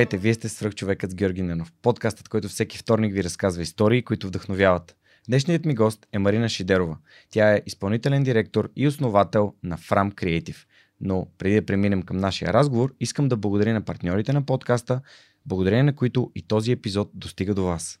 Здравейте, вие сте свръхчовекът с Георги Ненов, подкастът, който всеки вторник ви разказва истории, които вдъхновяват. Днешният ми гост е Марина Шидерова. Тя е изпълнителен директор и основател на Fram Creative. Но преди да преминем към нашия разговор, искам да благодаря на партньорите на подкаста, благодарение на които и този епизод достига до вас.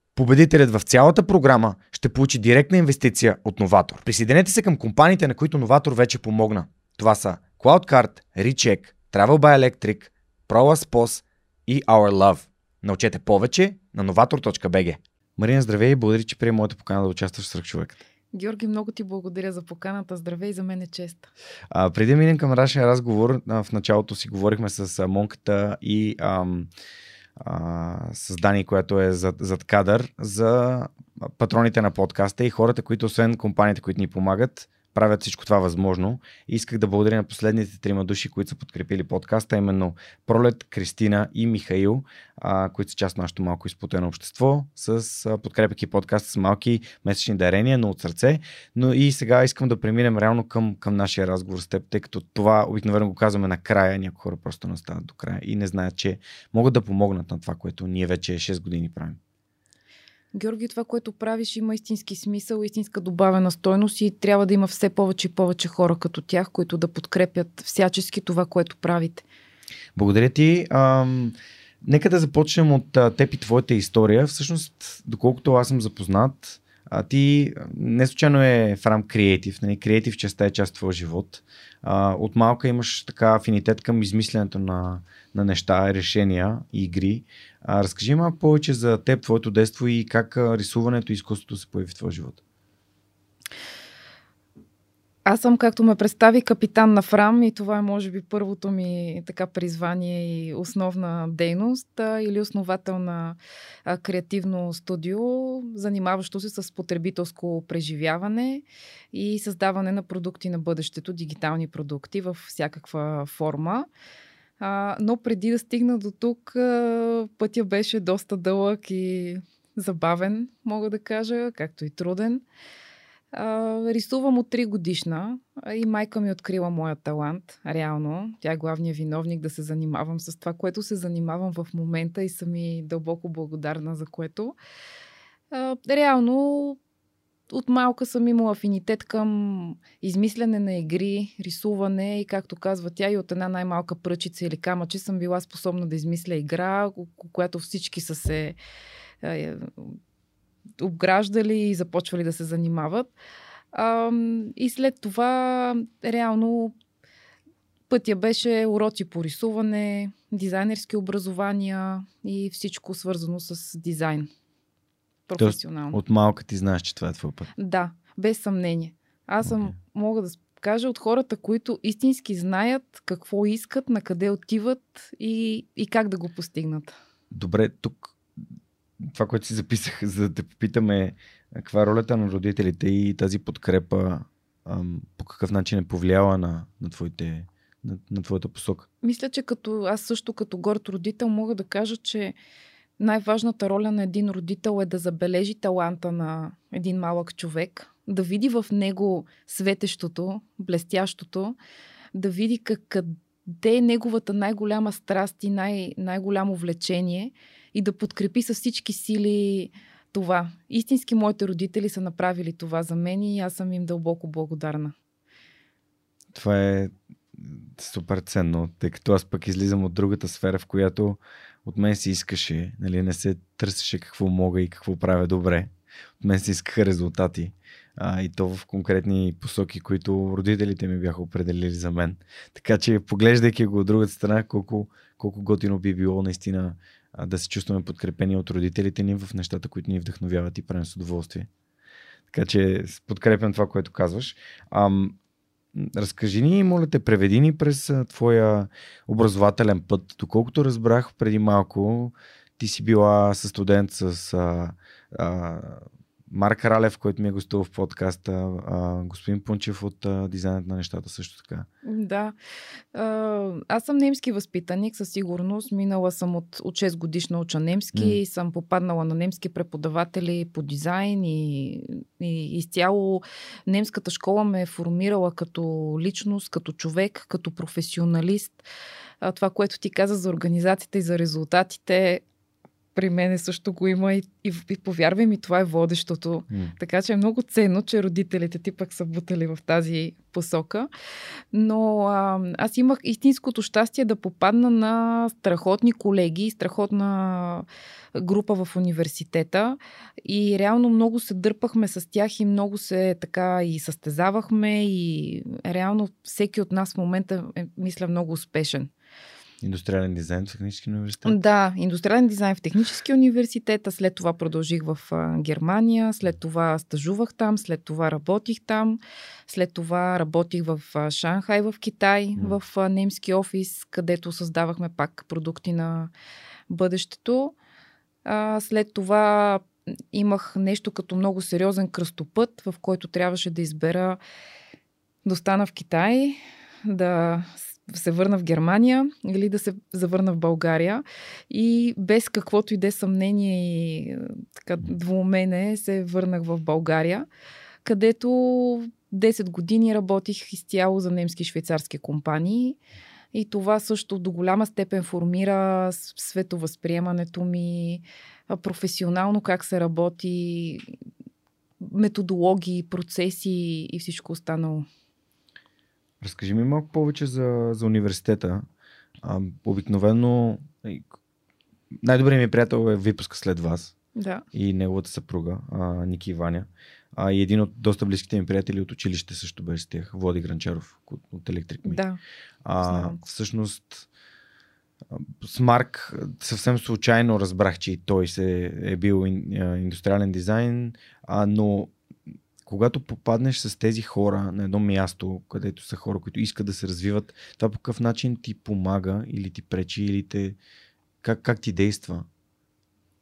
Победителят в цялата програма ще получи директна инвестиция от Новатор. Присъединете се към компаниите, на които Новатор вече помогна. Това са CloudCard, Recheck, Travel by Electric, ProLaspos и Our Love. Научете повече на novator.bg. Марина, здравей и благодаря, че приема моята покана да участваш в Сръх човек. Георги, много ти благодаря за поканата. Здравей, за мен е чест. А, преди да минем към нашия разговор, в началото си говорихме с Монката и ам, създание, което е зад, зад кадър за патроните на подкаста и хората, които освен компаниите, които ни помагат, правят всичко това възможно. И исках да благодаря на последните трима души, които са подкрепили подкаста, именно Пролет, Кристина и Михаил, а, които са част от нашето малко изпотено общество, с а, подкрепяки подкаста с малки месечни дарения, но от сърце. Но и сега искам да преминем реално към, към нашия разговор с теб, тъй като това обикновено го казваме накрая, някои хора просто не стават до края и не знаят, че могат да помогнат на това, което ние вече 6 години правим. Георги, това, което правиш, има истински смисъл, истинска добавена стойност и трябва да има все повече и повече хора като тях, които да подкрепят всячески това, което правите. Благодаря ти. Ам, нека да започнем от а, теб и твоята история. Всъщност, доколкото аз съм запознат, а ти не случайно е в рам креатив. Нали? Креатив частта е част от твоя живот. А, от малка имаш така афинитет към измисленето на, на неща, решения игри. А, разкажи малко повече за теб, твоето детство и как рисуването и изкуството се появи в твоя живот. Аз съм, както ме представи, капитан на Фрам и това е, може би, първото ми така призвание и основна дейност а, или основател на а, креативно студио, занимаващо се с потребителско преживяване и създаване на продукти на бъдещето, дигитални продукти в всякаква форма. А, но преди да стигна до тук, а, пътя беше доста дълъг и забавен, мога да кажа, както и труден. Рисувам от 3 годишна и майка ми открила моя талант, реално. Тя е главният виновник да се занимавам с това, което се занимавам в момента и съм и дълбоко благодарна за което. Реално от малка съм имала афинитет към измислене на игри, рисуване и както казва тя и от една най-малка пръчица или камъче съм била способна да измисля игра, която всички са се е, обграждали и започвали да се занимават. А, и след това, реално, пътя беше уроци по рисуване, дизайнерски образования и всичко свързано с дизайн. Професионално. Тоест, от малка ти знаеш, че това е твой път. Да, без съмнение. Аз съм, okay. мога да кажа, от хората, които истински знаят какво искат, на къде отиват и, и как да го постигнат. Добре, тук това, което си записах, за да те попитаме каква е ролята на родителите и тази подкрепа по какъв начин е повлияла на, на, твоите, на, на твоята посока? Мисля, че като аз също като горд родител мога да кажа, че най-важната роля на един родител е да забележи таланта на един малък човек, да види в него светещото, блестящото, да види къде е неговата най-голяма страст и най- най-голямо влечение – и да подкрепи с всички сили това. Истински моите родители са направили това за мен и аз съм им дълбоко благодарна. Това е супер ценно, тъй като аз пък излизам от другата сфера, в която от мен се искаше, нали, не се търсеше какво мога и какво правя добре. От мен се искаха резултати. А, и то в конкретни посоки, които родителите ми бяха определили за мен. Така че, поглеждайки го от другата страна, колко, колко готино би било наистина да се чувстваме подкрепени от родителите ни в нещата, които ни вдъхновяват и правим с удоволствие. Така че подкрепям това, което казваш. Ам, разкажи ни, моля те, преведи ни през твоя образователен път. Доколкото разбрах преди малко, ти си била със студент с а, а, Марк Ралев, който ми е гостувал в подкаста, а, господин Пунчев от а, Дизайнът на нещата също така. Да. А, аз съм немски възпитаник, със сигурност. Минала съм от, от 6 годишна уча немски, mm. съм попаднала на немски преподаватели по дизайн и, и изцяло немската школа ме е формирала като личност, като човек, като професионалист. Това, което ти каза за организацията и за резултатите, при мене също го има и, и, и повярвай ми, това е водещото. Mm. Така че е много ценно, че родителите ти пък са бутали в тази посока. Но а, аз имах истинското щастие да попадна на страхотни колеги, страхотна група в университета и реално много се дърпахме с тях и много се така и състезавахме и реално всеки от нас в момента е, мисля, много успешен. Индустриален дизайн в Технически университет? Да, индустриален дизайн в Технически университет, а след това продължих в Германия, след това стажувах там, след това работих там, след това работих в Шанхай в Китай, mm. в немски офис, където създавахме пак продукти на бъдещето. А, след това имах нещо като много сериозен кръстопът, в който трябваше да избера да остана в Китай, да се върна в Германия или да се завърна в България. И без каквото и да е съмнение и така двумене се върнах в България, където 10 години работих изцяло за немски и швейцарски компании. И това също до голяма степен формира световъзприемането ми, професионално как се работи, методологии, процеси и всичко останало. Разкажи ми малко повече за, за университета. А, обикновено най-добрият ми приятел е випуска след вас. Да. И неговата съпруга, а, Ники Ваня. А и един от доста близките ми приятели от училище също беше с тях, Влади Гранчаров от, от Electric Me. Да. А, всъщност с Марк съвсем случайно разбрах, че и той се е бил индустриален дизайн, а, но когато попаднеш с тези хора на едно място, където са хора, които искат да се развиват, това по какъв начин ти помага или ти пречи, или те... Как, как ти действа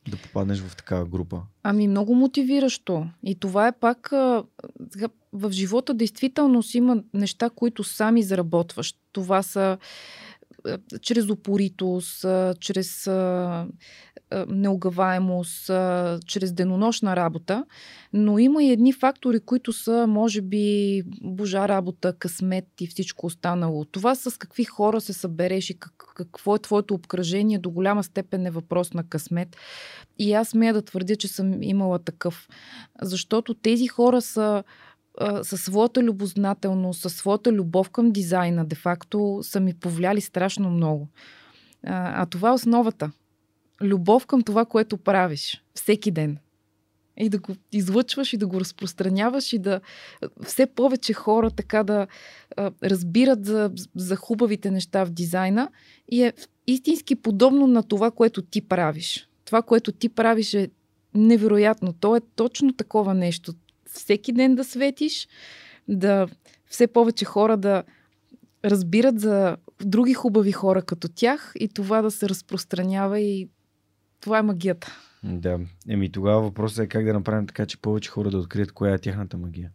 да попаднеш в такава група? Ами много мотивиращо. И това е пак в живота действително си има неща, които сами заработваш. Това са чрез упоритост, чрез неогаваемост, чрез денонощна работа, но има и едни фактори, които са, може би, божа работа, късмет и всичко останало. Това с какви хора се събереш и как, какво е твоето обкръжение, до голяма степен е въпрос на късмет. И аз смея да твърдя, че съм имала такъв. Защото тези хора са със своята любознателност, със своята любов към дизайна, де-факто са ми повлияли страшно много. А, а това е основата. Любов към това, което правиш всеки ден. И да го излъчваш и да го разпространяваш и да все повече хора така да а, разбират за, за хубавите неща в дизайна и е истински подобно на това, което ти правиш. Това, което ти правиш е невероятно. То е точно такова нещо всеки ден да светиш, да все повече хора да разбират за други хубави хора като тях и това да се разпространява и това е магията. Да. Еми тогава въпросът е как да направим така, че повече хора да открият коя е тяхната магия.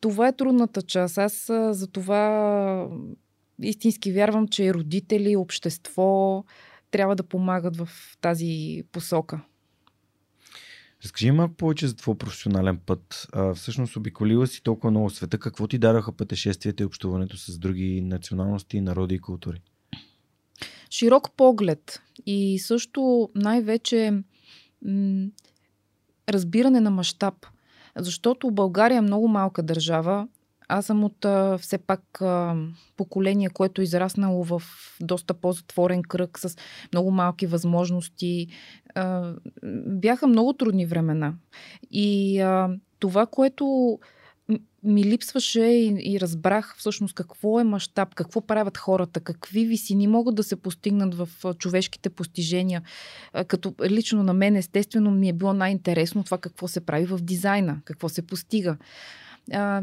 Това е трудната част. Аз за това истински вярвам, че родители, общество трябва да помагат в тази посока. Разкажи малко повече за твой професионален път. А, всъщност обиколила си толкова много света. Какво ти дадаха пътешествията и общуването с други националности, народи и култури? Широк поглед и също най-вече м- разбиране на мащаб. Защото България е много малка държава. Аз съм от а, все пак а, поколение, което е израснало в доста по-затворен кръг, с много малки възможности. А, бяха много трудни времена. И а, това, което ми липсваше и, и разбрах всъщност какво е мащаб, какво правят хората, какви висини могат да се постигнат в човешките постижения. Като лично на мен, естествено, ми е било най-интересно това какво се прави в дизайна, какво се постига.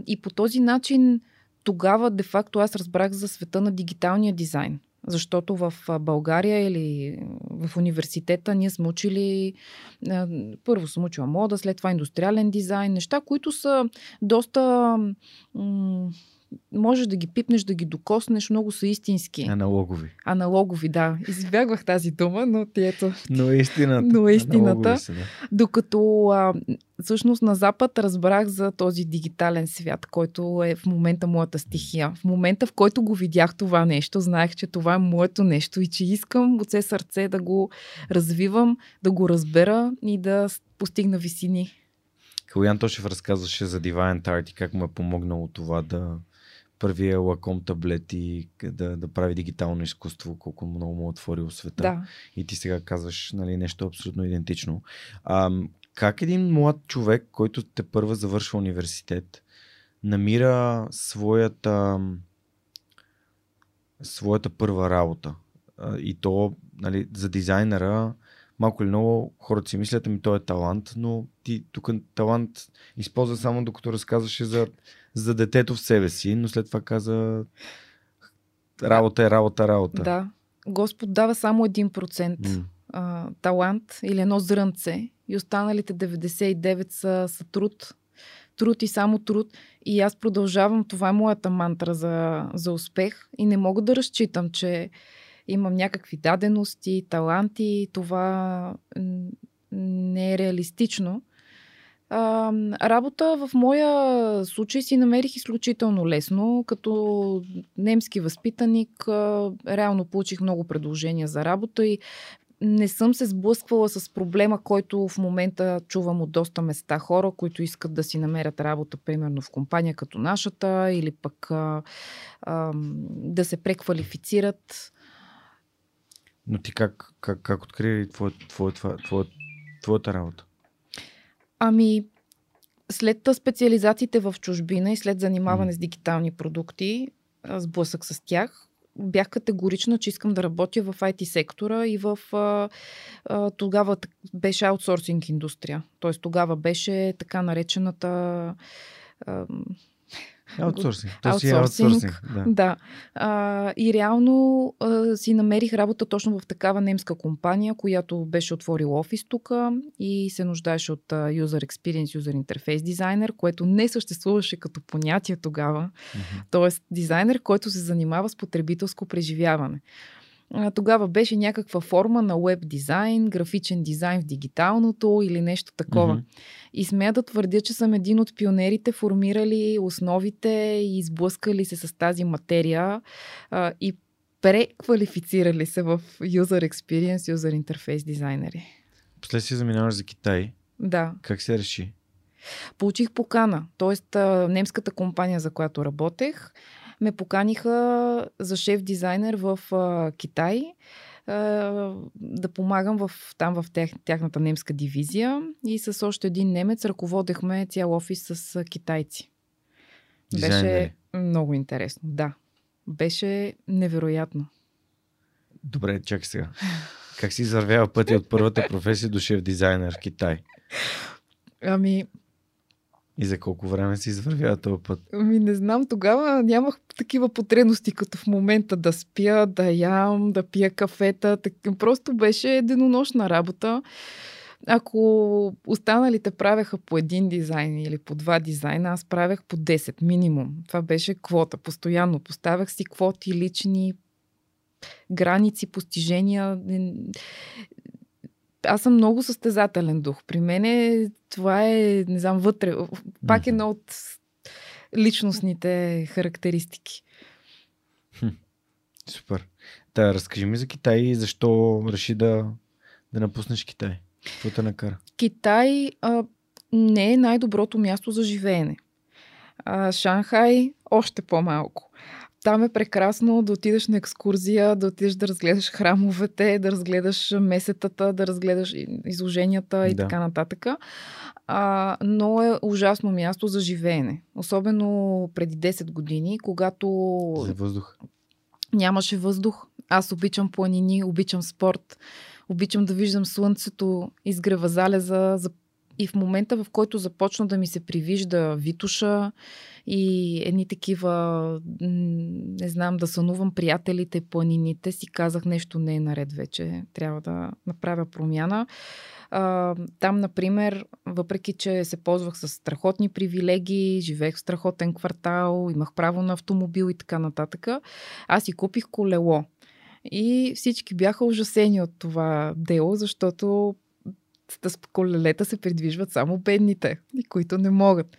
И по този начин тогава, де-факто, аз разбрах за света на дигиталния дизайн. Защото в България или в университета ние сме учили, първо съм учила мода, след това индустриален дизайн, неща, които са доста можеш да ги пипнеш, да ги докоснеш, много са истински. Аналогови. Аналогови, да. Избягвах тази дума, но ти ето. Но е истината. Но е истината. Са, да. Докато а, всъщност на Запад разбрах за този дигитален свят, който е в момента моята стихия. В момента, в който го видях това нещо, знаех, че това е моето нещо и че искам от все сърце да го развивам, да го разбера и да постигна висини. Калуян Тошев разказваше за Divine Tart и как му е помогнало това да първия лаком таблет и да, да прави дигитално изкуство, колко много му е отворил света. Да. И ти сега казваш нали, нещо абсолютно идентично. А, как един млад човек, който те първа завършва университет, намира своята, своята първа работа? И то нали, за дизайнера малко или много хората си мислят, ами той е талант, но ти тук талант използва само докато разказваше за, за детето в себе си, но след това каза работа е работа, работа. Да. Господ дава само 1% mm. а, талант или едно зрънце и останалите 99 са, са труд. Труд и само труд. И аз продължавам, това е моята мантра за, за успех и не мога да разчитам, че имам някакви дадености, таланти, това не е реалистично. А, работа в моя случай си намерих изключително лесно. Като немски възпитаник, а, реално получих много предложения за работа и не съм се сблъсквала с проблема, който в момента чувам от доста места хора, които искат да си намерят работа, примерно в компания като нашата, или пък а, а, да се преквалифицират. Но ти как, как, как откри твое, твое, твое, твоята работа? Ами, след специализациите в чужбина и след занимаване mm. с дигитални продукти, сблъсък с тях, бях категорична, че искам да работя в IT сектора и в а, а, тогава беше аутсорсинг индустрия. Тоест тогава беше така наречената а, Аутсорсинг. Аутсорсинг. Да. да. А, и реално а, си намерих работа точно в такава немска компания, която беше отворила офис тук и се нуждаеше от а, User Experience, User Interface дизайнер, което не съществуваше като понятие тогава. Mm-hmm. Тоест дизайнер, който се занимава с потребителско преживяване тогава беше някаква форма на веб дизайн, графичен дизайн в дигиталното или нещо такова. Mm-hmm. И смея да твърдя, че съм един от пионерите, формирали основите и изблъскали се с тази материя а, и преквалифицирали се в User Experience, User Interface дизайнери. После си заминаваш за Китай. Да. Как се реши? Получих покана, т.е. немската компания, за която работех, ме поканиха за шеф дизайнер в а, Китай а, да помагам в, там в тях, тяхната немска дивизия и с още един немец ръководехме цял офис с а, китайци. Дизайнери. Беше много интересно, да. Беше невероятно. Добре, чакай сега. Как си извървява пътя от първата професия до шеф дизайнер в Китай? Ами, и за колко време си извървява този път? Ами не знам, тогава нямах такива потребности, като в момента да спя, да ям, да пия кафета. Так... Просто беше денонощна работа. Ако останалите правеха по един дизайн или по два дизайна, аз правех по 10 минимум. Това беше квота. Постоянно поставях си квоти лични, граници, постижения аз съм много състезателен дух. При мен това е, не знам, вътре. Пак едно от личностните характеристики. Хм, супер. Да, разкажи ми за Китай и защо реши да, да напуснеш Китай. Какво те накара? Китай а, не е най-доброто място за живеене. А, Шанхай още по-малко. Там е прекрасно да отидеш на екскурзия, да отидеш да разгледаш храмовете, да разгледаш месетата, да разгледаш изложенията и да. така нататък. А, но е ужасно място за живеене. Особено преди 10 години, когато. За въздух. Нямаше въздух. Аз обичам планини, обичам спорт, обичам да виждам слънцето, изгрева залеза. И в момента, в който започна да ми се привижда Витуша и едни такива, не знам, да сънувам приятелите, планините, си казах нещо не е наред вече. Трябва да направя промяна. Там, например, въпреки, че се ползвах с страхотни привилегии, живеех в страхотен квартал, имах право на автомобил и така нататък, аз си купих колело. И всички бяха ужасени от това дело, защото с колелета се придвижват само бедните, които не могат.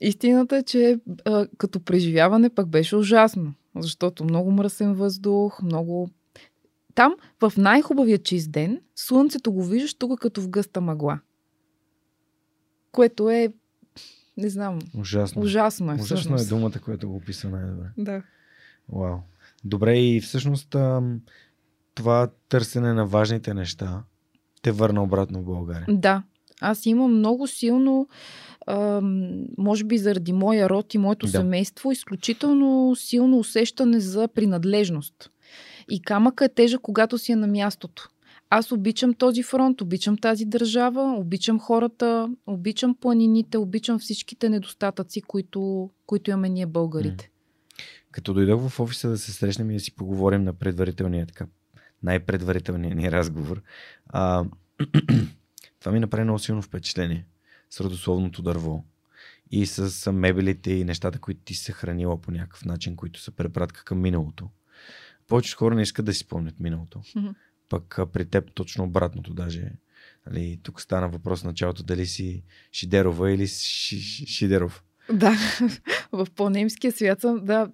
Истината е, че а, като преживяване пък беше ужасно, защото много мръсен въздух, много там, в най-хубавия чист ден, слънцето го виждаш тук като в гъста мъгла. Което е, не знам, ужасно. Ужасно е. Ужасно е всъщност. е думата, която го описва най-добре. Да. Вау. Добре, и всъщност това търсене на важните неща те върна обратно в България. Да. Аз имам много силно, може би заради моя род и моето да. семейство, изключително силно усещане за принадлежност. И камъка е тежък, когато си е на мястото. Аз обичам този фронт, обичам тази държава, обичам хората, обичам планините, обичам всичките недостатъци, които, които имаме ние българите. Като дойдох в офиса да се срещнем и да си поговорим на предварителния, така, най-предварителния ни разговор, а, това ми направи много силно впечатление с родословното дърво и с мебелите и нещата, които ти се хранила по някакъв начин, които са препратка към миналото повечето хора не искат да си спомнят миналото. Mm-hmm. Пък при теб точно обратното даже. Нали, тук стана въпрос в началото дали си Шидерова или Шидеров. Да, в по-немския свят съм, да,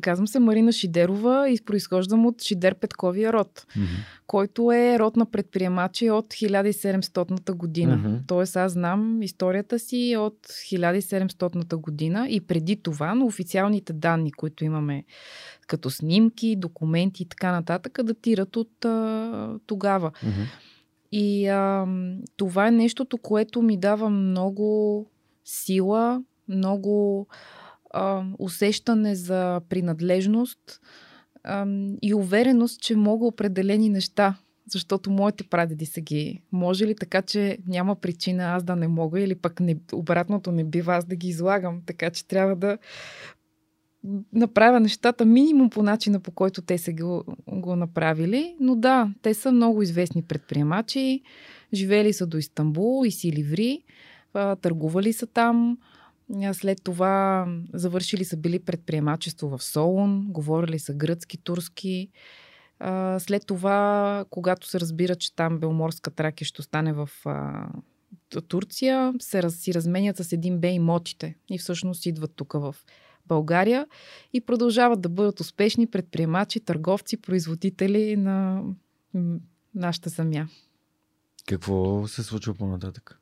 казвам се Марина Шидерова и произхождам от Шидер Петковия род, mm-hmm. който е род на предприемачи от 1700-та година. Mm-hmm. Тоест аз знам историята си от 1700-та година и преди това, но официалните данни, които имаме като снимки, документи и така нататък, датират от а, тогава. Mm-hmm. И а, това е нещото, което ми дава много сила, много а, усещане за принадлежност а, и увереност, че мога определени неща, защото моите прадеди са ги можели, така че няма причина аз да не мога или пък не, обратното не бива аз да ги излагам, така че трябва да направя нещата минимум по начина, по който те са го, го направили. Но да, те са много известни предприемачи. Живели са до Истанбул и Силиври. Търгували са там. След това завършили са били предприемачество в Солун. Говорили са гръцки, турски. След това, когато се разбира, че там Белморска тракия ще остане в Турция, се раз, си разменят с един бе имотите и всъщност идват тук в България и продължават да бъдат успешни предприемачи, търговци, производители на нашата земя. Какво се случва по-нататък?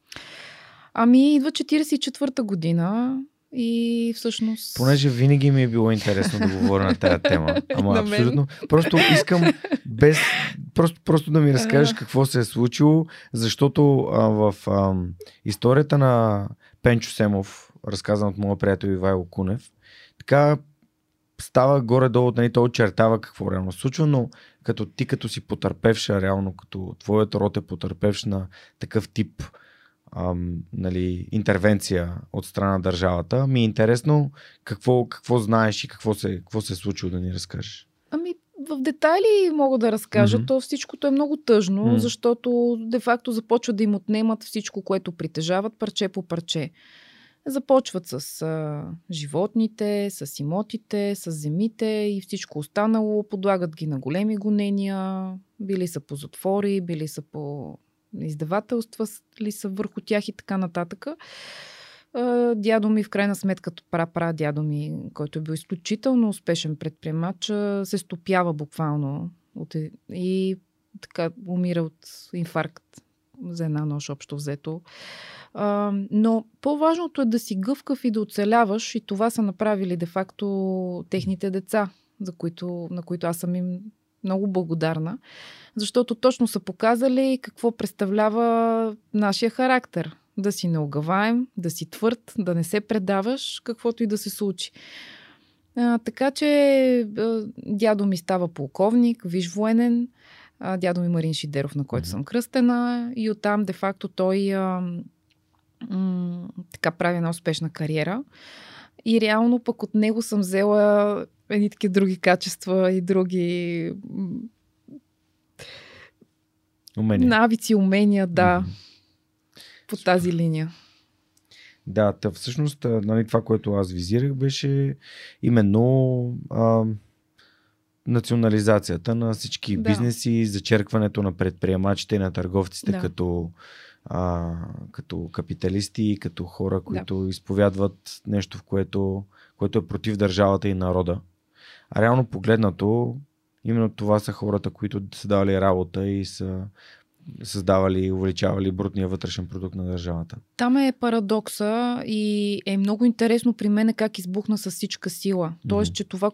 Ами, идва 44-та година и всъщност... Понеже винаги ми е било интересно да говоря на тази тема. Ама на абсолютно. Просто искам без... Просто, просто да ми разкажеш какво се е случило, защото а, в а, историята на Пенчо Семов, разказан от моя приятел Ивайло Кунев, така става горе-долу, нали, той очертава какво реално случва, но като ти като си потърпевша, реално като твоят род е потърпевш на такъв тип ам, нали, интервенция от страна на държавата, ми е интересно какво, какво знаеш и какво се, какво се е случило да ни разкажеш. Ами, в детайли мога да разкажа, mm-hmm. то всичкото е много тъжно, mm-hmm. защото де-факто започва да им отнемат всичко, което притежават парче по парче. Започват с а, животните, с имотите, с земите и всичко останало. Подлагат ги на големи гонения. Били са по затвори, били са по издавателства ли са върху тях и така нататък. Дядо ми, в крайна сметка, пра-пра дядо ми, който е бил изключително успешен предприемач, се стопява буквално от, и така умира от инфаркт за една нощ общо взето. Но по-важното е да си гъвкав и да оцеляваш и това са направили де-факто техните деца, за които, на които аз съм им много благодарна, защото точно са показали какво представлява нашия характер. Да си неогаваем, да си твърд, да не се предаваш, каквото и да се случи. А, така че дядо ми става полковник, виж военен, а, дядо ми Марин Шидеров, на който съм кръстена и оттам де-факто той а, м- така прави една успешна кариера. И реално пък от него съм взела едни такива други качества и други умения. навици, умения, да, mm-hmm. по тази линия. Да, тъв, всъщност нали, това, което аз визирах, беше именно а, национализацията на всички да. бизнеси, зачеркването на предприемачите и на търговците да. като, а, като капиталисти, като хора, които да. изповядват нещо, в което, което е против държавата и народа. А реално погледнато, именно това са хората, които са давали работа и са създавали и увеличавали брутния вътрешен продукт на държавата. Там е парадокса и е много интересно при мен как избухна с всичка сила. Тоест, mm-hmm. че това,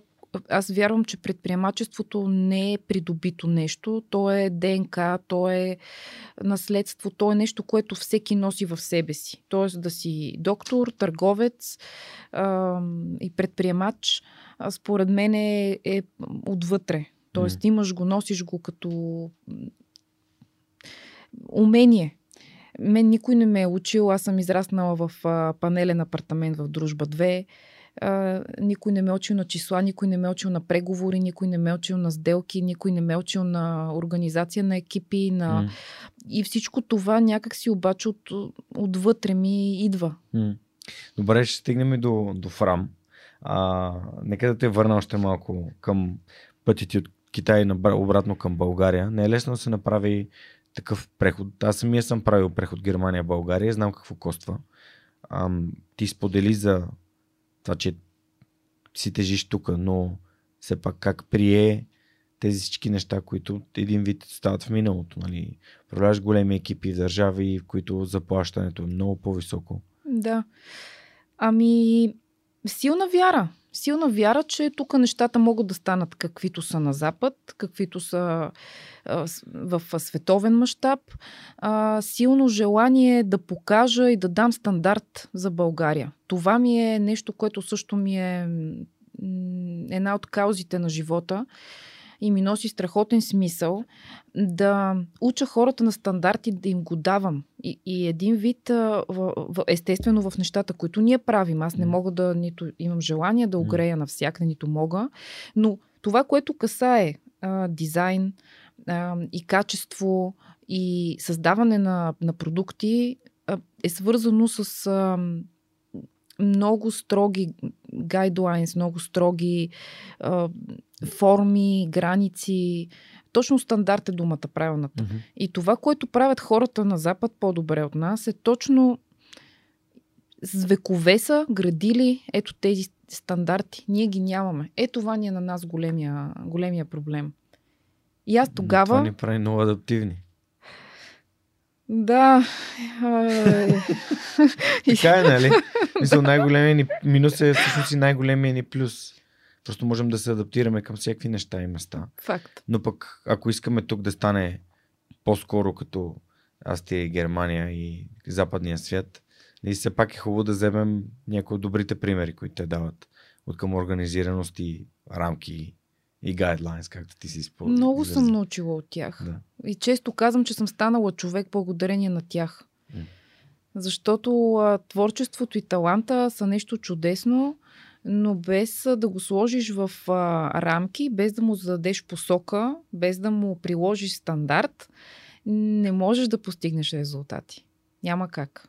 аз вярвам, че предприемачеството не е придобито нещо, то е ДНК, то е наследство, то е нещо, което всеки носи в себе си. Тоест да си доктор, търговец а, и предприемач, а, според мен е, е отвътре. Тоест имаш го, носиш го като умение. Мен никой не ме е учил. Аз съм израснала в а, панелен апартамент в Дружба 2. А, никой не ме е учил на числа, никой не ме е учил на преговори, никой не ме е учил на сделки, никой не ме е учил на организация на екипи. На... Mm. И всичко това някакси обаче от, отвътре ми идва. Mm. Добре, ще стигнем до, до Фрам. А, нека да те върна още малко към пътите от Китай обратно към България. Не е лесно да се направи такъв преход. Аз самия съм правил преход Германия-България, знам какво коства. Ам, ти сподели за това, че си тежиш тук, но все пак как прие тези всички неща, които един вид стават в миналото. Нали? Проявяваш големи екипи в държави, в които заплащането е много по-високо. Да. Ами, силна вяра силна вяра, че тук нещата могат да станат каквито са на Запад, каквито са в световен мащаб. Силно желание да покажа и да дам стандарт за България. Това ми е нещо, което също ми е една от каузите на живота и ми носи страхотен смисъл да уча хората на стандарти, да им го давам. И, и един вид, естествено, в нещата, които ние правим, аз не мога да нито имам желание да огрея навсякъде, нито мога, но това, което касае а, дизайн а, и качество и създаване на, на продукти, а, е свързано с. А, много строги гайдлайнс, много строги а, форми, граници. Точно стандарт е думата правилната. Mm-hmm. И това, което правят хората на Запад по-добре от нас, е точно с векове са градили ето тези стандарти. Ние ги нямаме. Ето това ни е на нас големия, големия проблем. И аз тогава... Това ни прави много адаптивни. Да. така е, нали? Мисля, най-големия ни минус е всъщност и най-големия ни плюс. Просто можем да се адаптираме към всякакви неща и места. Факт. Но пък, ако искаме тук да стане по-скоро като Австрия Германия и западния свят, и все пак е хубаво да вземем някои от добрите примери, които те дават от към организираност и рамки и гайдлайнс, както ти си спомня. Много изрази. съм научила от тях. Да. И често казвам, че съм станала човек благодарение на тях. Mm. Защото а, творчеството и таланта са нещо чудесно, но без а, да го сложиш в а, рамки, без да му зададеш посока, без да му приложиш стандарт, не можеш да постигнеш резултати. Няма как.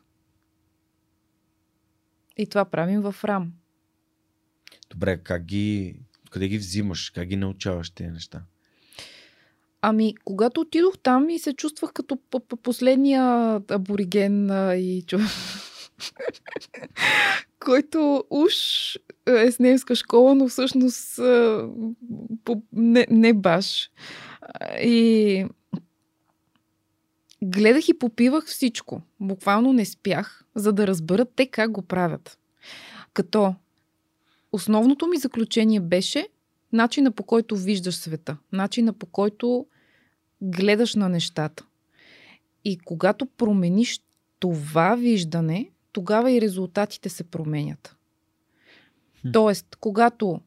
И това правим в рам. Добре, как ги къде ги взимаш? Как ги научаваш тези неща? Ами, когато отидох там и се чувствах като последния абориген и който уж е с немска школа, но всъщност не, не баш. И гледах и попивах всичко. Буквално не спях, за да разберат те как го правят. Като основното ми заключение беше начина по който виждаш света, начина по който гледаш на нещата. И когато промениш това виждане, тогава и резултатите се променят. Хм. Тоест, когато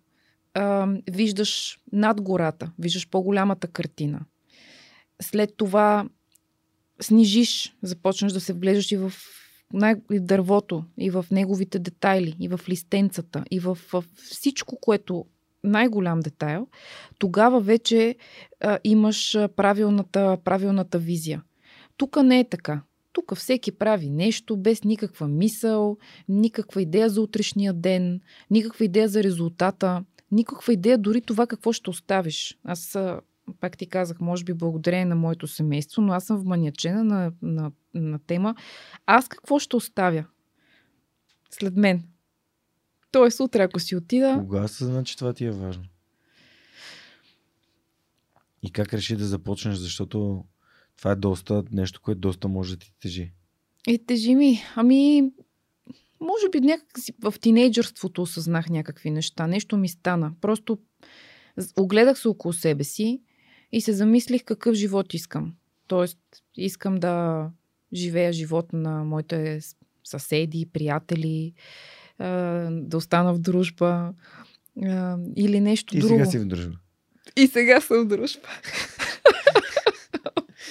а, виждаш над гората, виждаш по-голямата картина, след това снижиш, започнеш да се вглеждаш и в най- и дървото, и в неговите детайли, и в листенцата, и в, в всичко, което най-голям детайл, тогава вече а, имаш правилната, правилната визия. Тук не е така. Тук всеки прави нещо без никаква мисъл, никаква идея за утрешния ден, никаква идея за резултата, никаква идея дори това какво ще оставиш. Аз пак ти казах, може би благодарение на моето семейство, но аз съм вманячена на, на, на тема. Аз какво ще оставя след мен? Тоест, утре, ако си отида. Кога се значи това ти е важно? И как реши да започнеш, защото това е доста нещо, което доста може да ти тежи. И тежи ми. Ами, може би някак си в тинейджърството осъзнах някакви неща. Нещо ми стана. Просто огледах се около себе си и се замислих какъв живот искам. Тоест, искам да живея живот на моите съседи, приятели, да остана в дружба или нещо и друго. И сега си в дружба. И сега съм в дружба.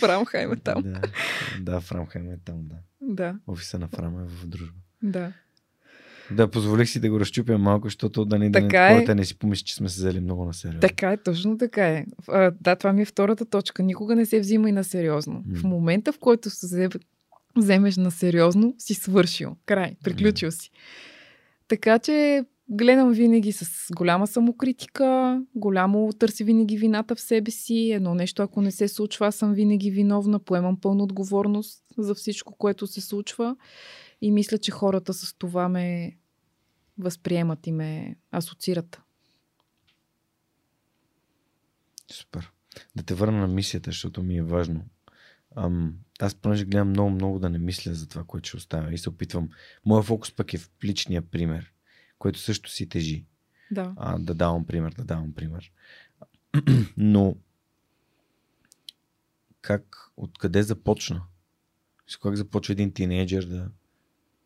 Фрамхайм е там. Да, да Фрамхайм е там, да. Да. Офиса на Фрам е в дружба. Да. Да, позволих си да го разчупя малко, защото да не, така да не, хората не си помисли, че сме се взели много на сериозно. Така е, точно така е. А, да, това ми е втората точка. Никога не се взима и на сериозно. Mm. В момента, в който се вземеш на сериозно, си свършил. Край. Приключил си. Така че гледам винаги с голяма самокритика, голямо търси винаги вината в себе си. Едно нещо, ако не се случва, аз съм винаги виновна, поемам пълна отговорност за всичко, което се случва. И мисля, че хората с това ме възприемат и ме асоциират. Супер. Да те върна на мисията, защото ми е важно. Ам, аз понеже гледам много, много да не мисля за това, което ще оставя и се опитвам. Моя фокус пък е в личния пример, който също си тежи. Да. А, да давам пример, да давам пример. Но как, откъде започна? С как започва един тинейджър да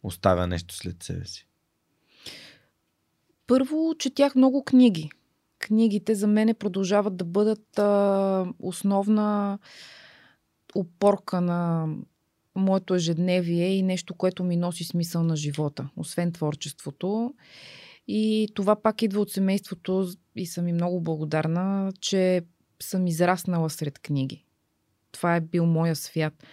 оставя нещо след себе си? Първо, четях много книги. Книгите за мене продължават да бъдат а, основна опорка на моето ежедневие и нещо, което ми носи смисъл на живота, освен творчеството. И това пак идва от семейството и съм и много благодарна, че съм израснала сред книги. Това е бил моя свят.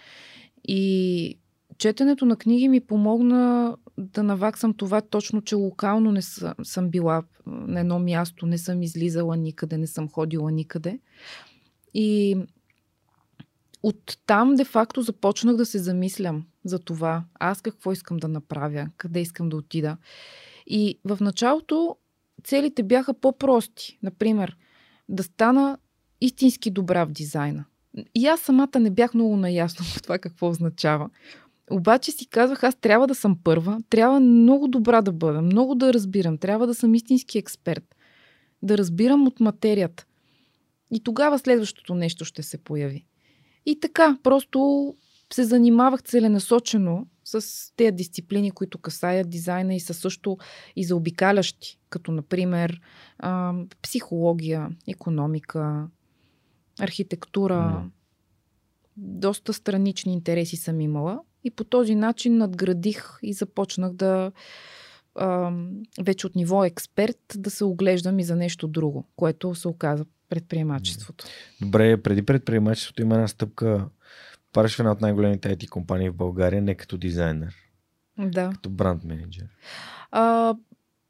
И четенето на книги ми помогна да наваксам това точно, че локално не съм, съм била на едно място, не съм излизала никъде, не съм ходила никъде. И от там, де-факто, започнах да се замислям за това, аз какво искам да направя, къде искам да отида. И в началото целите бяха по-прости. Например, да стана истински добра в дизайна. И аз самата не бях много наясно в това какво означава. Обаче си казвах, аз трябва да съм първа, трябва много добра да бъда, много да разбирам, трябва да съм истински експерт, да разбирам от материята. И тогава следващото нещо ще се появи. И така, просто се занимавах целенасочено с тези дисциплини, които касаят дизайна и са също и заобикалящи, като например а, психология, економика, архитектура. Mm. Доста странични интереси съм имала и по този начин надградих и започнах да а, вече от ниво експерт да се оглеждам и за нещо друго, което се оказа предприемачеството. Добре, преди предприемачеството има една стъпка. Параш една от най-големите IT компании в България, не като дизайнер. Да. Като бранд менеджер. А,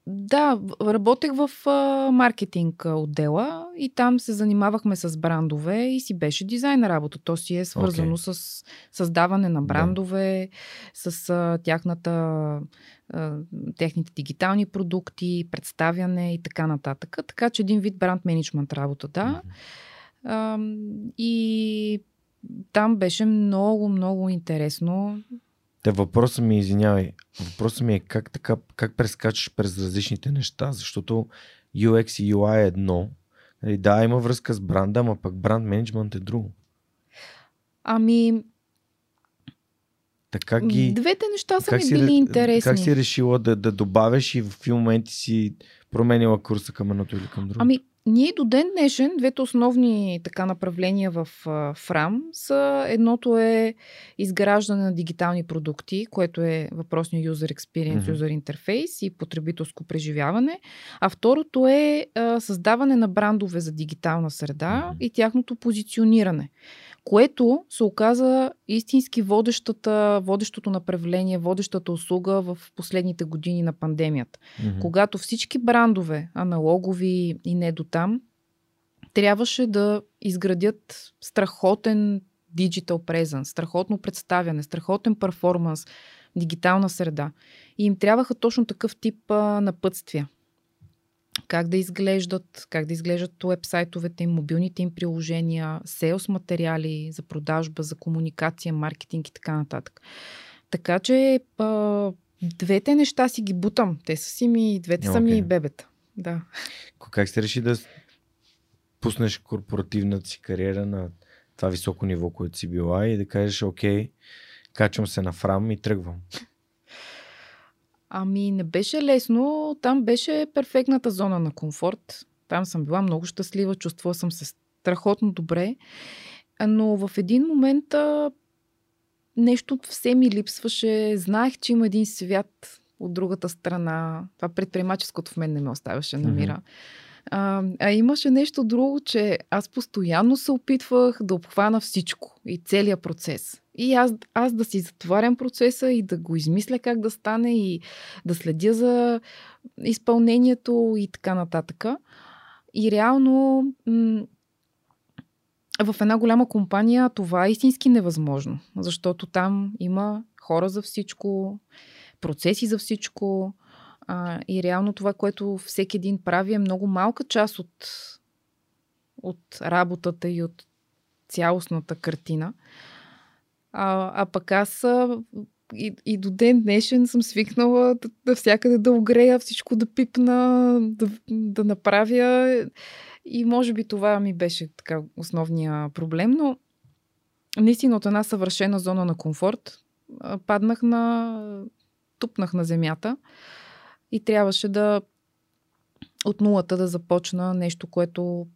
да, работех в а, маркетинг отдела и там се занимавахме с брандове и си беше дизайн работа. То си е свързано okay. с създаване на брандове, да. с а, тяхната, а, техните дигитални продукти, представяне и така нататък. Така че един вид бранд менеджмент работа, да. Mm-hmm. А, и там беше много, много интересно. Те въпросът ми, извинявай, въпросът ми е как така, как прескачаш през различните неща, защото UX и UI е едно. Нали, да, има връзка с бранда, ама пък бранд менеджмент е друго. Ами, така ги... Двете неща са ми били интересни. Как си решила да, да добавяш и в моменти си променила курса към едното или към другото? Ами, ние до ден днешен, двете основни така направления в ФРАМ са едното е изграждане на дигитални продукти, което е въпросния user experience, mm-hmm. user interface и потребителско преживяване, а второто е а, създаване на брандове за дигитална среда mm-hmm. и тяхното позициониране което се оказа истински водещата, водещото направление, водещата услуга в последните години на пандемията. Mm-hmm. Когато всички брандове, аналогови и не до там, трябваше да изградят страхотен диджитал презенс, страхотно представяне, страхотен перформанс, дигитална среда. И им трябваха точно такъв тип а, напътствия как да изглеждат, как да изглеждат уебсайтовете им, мобилните им приложения, селс материали за продажба, за комуникация, маркетинг и така нататък. Така че а, двете неща си ги бутам. Те са си ми, двете okay. са ми бебета. Да. Как сте реши да пуснеш корпоративната си кариера на това високо ниво, което си била и да кажеш, окей, качвам се на фрам и тръгвам? Ами не беше лесно. Там беше перфектната зона на комфорт. Там съм била много щастлива, чувствала съм се страхотно добре. Но в един момент а, нещо все ми липсваше. Знаех, че има един свят от другата страна. Това предприемаческото в мен не ме оставяше на мира. Mm-hmm. А, а имаше нещо друго, че аз постоянно се опитвах да обхвана всичко и целият процес. И аз, аз да си затварям процеса и да го измисля как да стане и да следя за изпълнението и така нататък. И реално в една голяма компания това е истински невъзможно, защото там има хора за всичко, процеси за всичко. А, и реално това, което всеки един прави, е много малка част от, от работата и от цялостната картина. А, а пък аз и, и до ден днешен съм свикнала да, да всякъде да огрея, всичко да пипна, да, да направя. И може би това ми беше така основния проблем, но наистина от една съвършена зона на комфорт паднах на... тупнах на земята и трябваше да от нулата да започна нещо, което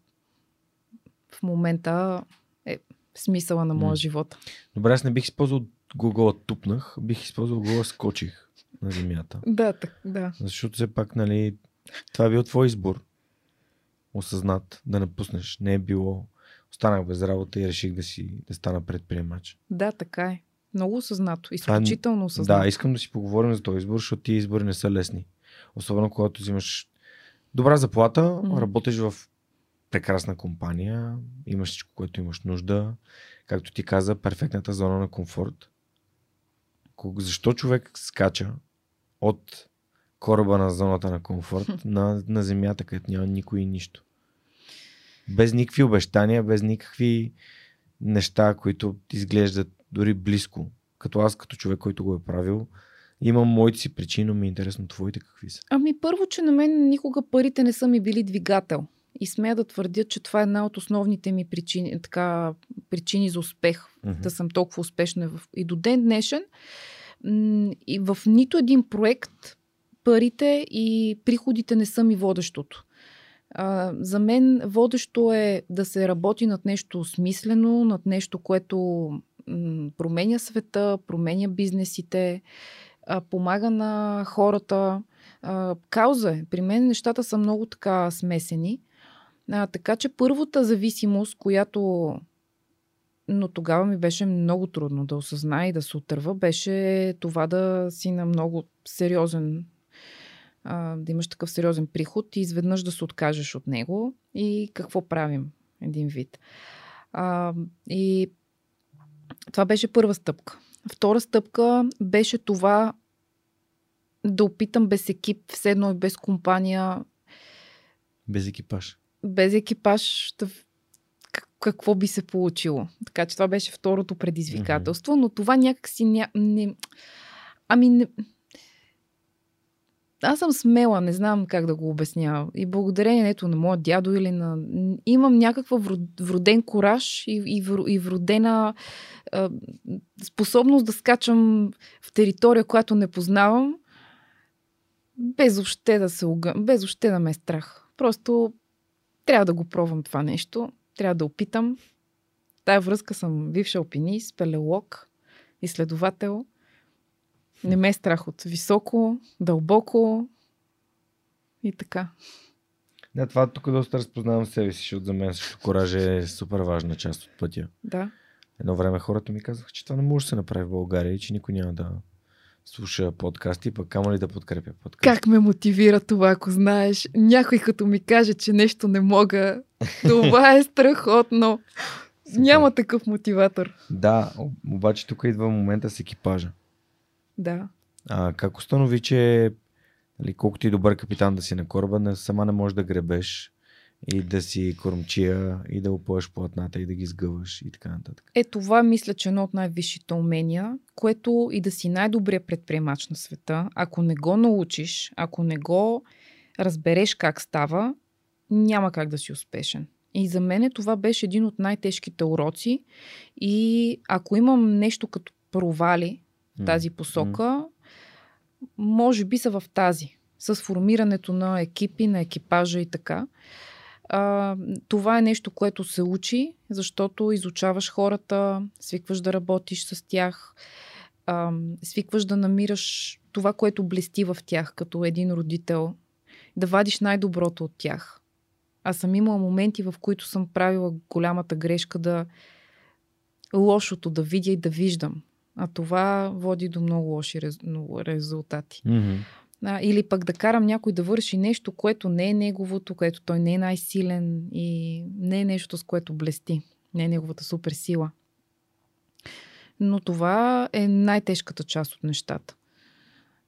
в момента е смисъла на моя живот. Добре, аз не бих използвал Google тупнах, бих използвал Google скочих на земята. Да, так, да. Защото все пак, нали, това е бил твой избор. Осъзнат, да напуснеш. Не е било. Останах без работа и реших да си да стана предприемач. Да, така е. Много осъзнато. Изключително осъзнато. Да, искам да си поговорим за този избор, защото тия избори не са лесни. Особено когато взимаш добра заплата, mm. работиш в прекрасна компания, имаш всичко, което имаш нужда. Както ти каза, перфектната зона на комфорт. Защо човек скача от кораба на зоната на комфорт на, на земята, където няма никой и нищо? Без никакви обещания, без никакви неща, които изглеждат дори близко. Като аз, като човек, който го е правил, имам моите си причини, но ми е интересно твоите какви са. Ами първо, че на мен никога парите не са ми били двигател. И смея да твърдя, че това е една от основните ми причини, така, причини за успех. Mm-hmm. Да съм толкова успешна. И до ден днешен и в нито един проект парите и приходите не са ми водещото. А, за мен водещо е да се работи над нещо смислено, над нещо, което м- променя света, променя бизнесите, а, помага на хората. А, кауза е. При мен нещата са много така смесени. А, така че първата зависимост, която но тогава ми беше много трудно да осъзная и да се отърва, беше това да си на много сериозен, а, да имаш такъв сериозен приход и изведнъж да се откажеш от него и какво правим един вид. А, и това беше първа стъпка. Втора стъпка беше това да опитам без екип, все едно и без компания. Без екипаж без екипаж, какво би се получило. Така че това беше второто предизвикателство, mm-hmm. но това някакси ня... не... Ами не... Аз съм смела, не знам как да го обясня. И благодарение на моя дядо или на... Имам някаква вроден кораж и, и, и вродена а, способност да скачам в територия, която не познавам, без още да се без още да ме е страх. Просто трябва да го пробвам това нещо. Трябва да опитам. Тая връзка съм бивша алпинист, спелеолог, изследовател. Не ме е страх от високо, дълбоко и така. Да, това тук доста разпознавам себе си, защото за мен също коража е супер важна част от пътя. Да. Едно време хората ми казаха, че това не може да се направи в България и че никой няма да слуша подкасти, пък камо ли да подкрепя подкасти. Как ме мотивира това, ако знаеш? Някой като ми каже, че нещо не мога, това е страхотно. Няма такъв мотиватор. Да, обаче тук идва момента с екипажа. Да. А, как установи, че нали, колкото и добър капитан да си на кораба, не, сама не можеш да гребеш и да си кормчия и да опъваш платната и да ги сгъваш и така нататък. Е, това мисля, че е едно от най-висшите умения, което и да си най-добрият предприемач на света, ако не го научиш, ако не го разбереш как става, няма как да си успешен. И за мен това беше един от най-тежките уроци. И ако имам нещо като провали в тази посока, може би са в тази. С формирането на екипи, на екипажа и така. А, това е нещо, което се учи, защото изучаваш хората, свикваш да работиш с тях, а, свикваш да намираш това, което блести в тях, като един родител, да вадиш най-доброто от тях. Аз съм имала моменти, в които съм правила голямата грешка да лошото да видя и да виждам. А това води до много лоши резултати. Mm-hmm. А, или пък да карам някой да върши нещо, което не е неговото, което той не е най-силен и не е нещо, с което блести. Не е неговата суперсила. Но това е най-тежката част от нещата.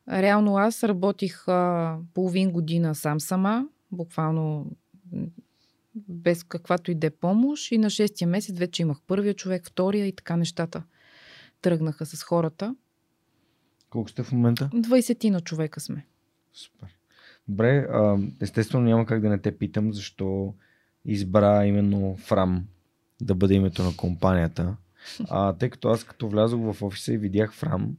Реално аз работих а, половин година сам сама, буквално без каквато и да е помощ и на шестия месец вече имах първия човек, втория и така нещата тръгнаха с хората. Колко сте в момента? 20 на човека сме. Супер. Добре, естествено няма как да не те питам, защо избра именно Фрам да бъде името на компанията. А, тъй като аз като влязох в офиса и видях Фрам,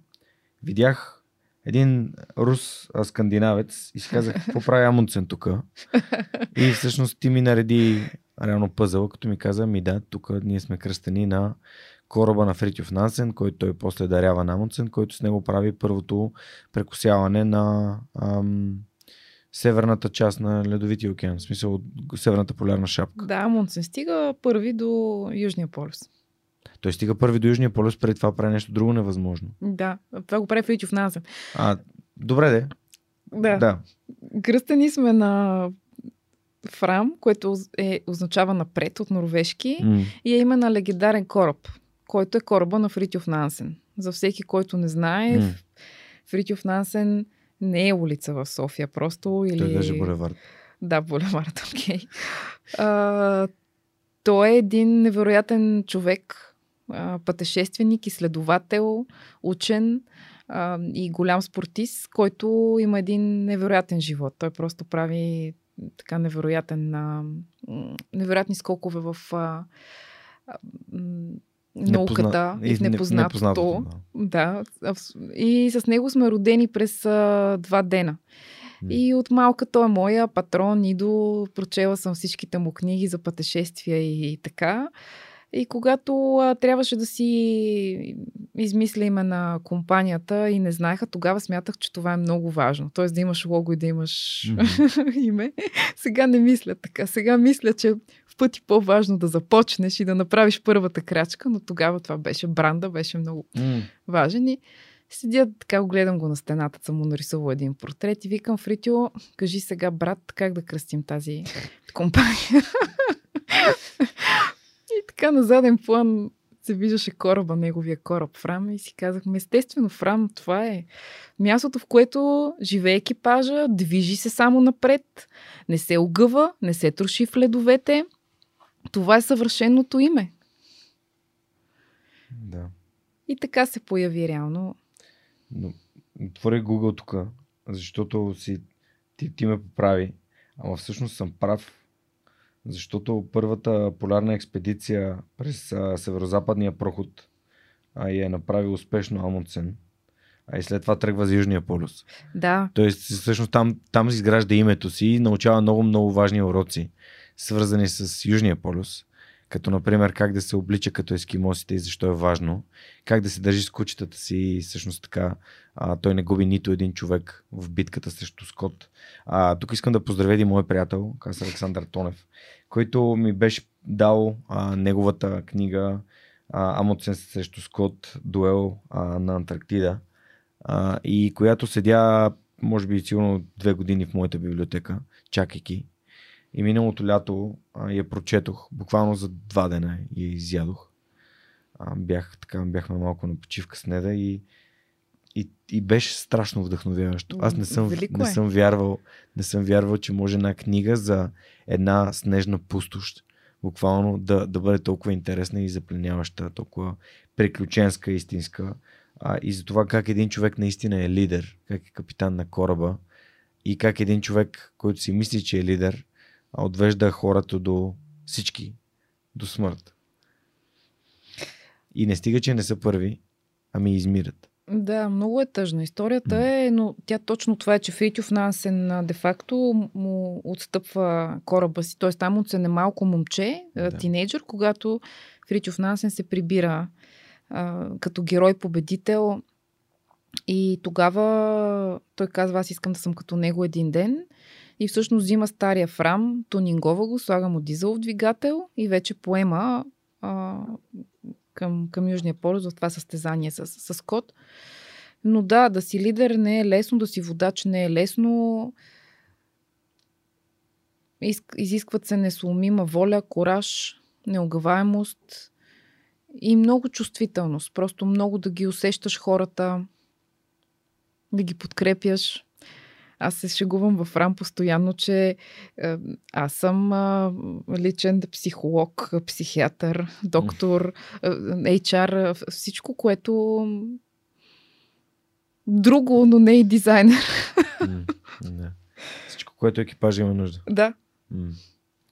видях един рус скандинавец и си казах, какво прави Амундсен тук? И всъщност ти ми нареди реално пъзъл, като ми каза, ми да, тук ние сме кръстени на кораба на Фритюф Нансен, който той после дарява на Амундсен, който с него прави първото прекусяване на ам, северната част на Ледовития океан, в смисъл северната полярна шапка. Да, Амундсен стига първи до Южния полюс. Той стига първи до Южния полюс, преди това прави нещо друго невъзможно. Да, това го прави Фритюф Нансен. А, добре де. Да. да. Кръстени сме на Фрам, което е, означава напред от норвежки mm. и е име на легендарен кораб, който е кораба на Фритюф Нансен. За всеки, който не знае, mm. Фритюф Нансен не е улица в София, просто или... Той даже булевард. Да, булевард, окей. Okay. той е един невероятен човек, а, пътешественик, изследовател, учен а, и голям спортист, който има един невероятен живот. Той просто прави така невероятен, а, невероятни скокове в а, а, науката и в непознатото. Да. да. И с него сме родени през а, два дена. И от малка той е моя патрон, Идо, прочела съм всичките му книги за пътешествия и, и така. И когато а, трябваше да си измисля име на компанията и не знаеха, тогава смятах, че това е много важно. Тоест да имаш лого и да имаш mm-hmm. име. Сега не мисля така. Сега мисля, че пъти по-важно да започнеш и да направиш първата крачка, но тогава това беше бранда, беше много mm. важен. И седя така, гледам го на стената, съм му нарисувал един портрет и викам, Фритио, кажи сега, брат, как да кръстим тази компания. И така на заден план се виждаше кораба, неговия кораб Фрам и си казахме, естествено, Фрам, това е мястото, в което живее екипажа, движи се само напред, не се огъва, не се троши в ледовете това е съвършеното име. Да. И така се появи реално. Но отвори Google тук, защото си, ти, ти ме поправи. Ама всъщност съм прав, защото първата полярна експедиция през а, северо-западния проход а, я е направил успешно Амундсен. А и след това тръгва за Южния полюс. Да. Тоест, всъщност там, там изгражда името си и научава много, много важни уроци, свързани с Южния полюс. Като, например, как да се облича като ескимосите и защо е важно. Как да се държи с кучетата си и всъщност така а, той не губи нито един човек в битката срещу Скот. А, тук искам да поздравя един мой приятел, каза Александър Тонев, който ми беше дал а, неговата книга а, Амоцен срещу Скот, дуел а, на Антарктида а, и която седя може би сигурно две години в моята библиотека, чакайки. И миналото лято а, я прочетох, буквално за два дена я изядох. А, бях, така, бяхме малко на почивка с неда и, и, и беше страшно вдъхновяващо. Аз не съм, Велико не е. съм вярвал, не съм вярвал, че може една книга за една снежна пустош буквално да, да бъде толкова интересна и запленяваща, толкова приключенска, истинска. А, и за това как един човек наистина е лидер, как е капитан на кораба и как един човек, който си мисли, че е лидер, а отвежда хората до всички, до смърт. И не стига, че не са първи, ами измират. Да, много е тъжна. Историята е, но тя точно това е, че Фритюф Нансен де-факто му отстъпва кораба си. Т.е. там се е малко момче, да. тинейджър, когато Фритюф Нансен се прибира а, като герой-победител и тогава той казва, аз искам да съм като него един ден. И всъщност взима стария фрам, тунингова го, слага му дизелов двигател и вече поема а, към, към Южния полюс в това състезание с, с Скот. Но да, да си лидер не е лесно, да си водач не е лесно. Иск- Изискват се несломима воля, кораж, неогаваемост и много чувствителност. Просто много да ги усещаш хората, да ги подкрепяш. Аз се шегувам в рам постоянно, че е, аз съм личен психолог, психиатър, доктор, е, HR, всичко, което друго, но не и дизайнер. Да. Всичко, което екипажа има нужда. Да.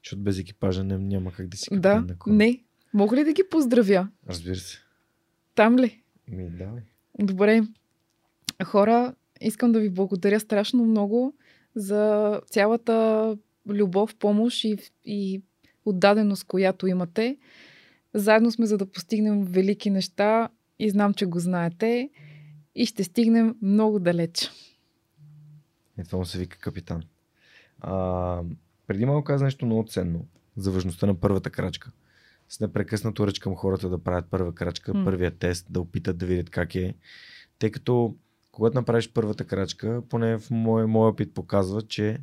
Защото без екипажа няма как да си да, не. Мога ли да ги поздравя? Разбира се. Там ли? Ми, давай. Добре. Хора, искам да ви благодаря страшно много за цялата любов, помощ и, и отдаденост, която имате. Заедно сме за да постигнем велики неща и знам, че го знаете и ще стигнем много далеч. Това му се вика капитан. А, преди малко каза нещо много ценно за важността на първата крачка. С непрекъснато ръчкам хората да правят първа крачка, М. първия тест, да опитат да видят как е. Тъй като когато направиш първата крачка, поне в моя, моя опит показва, че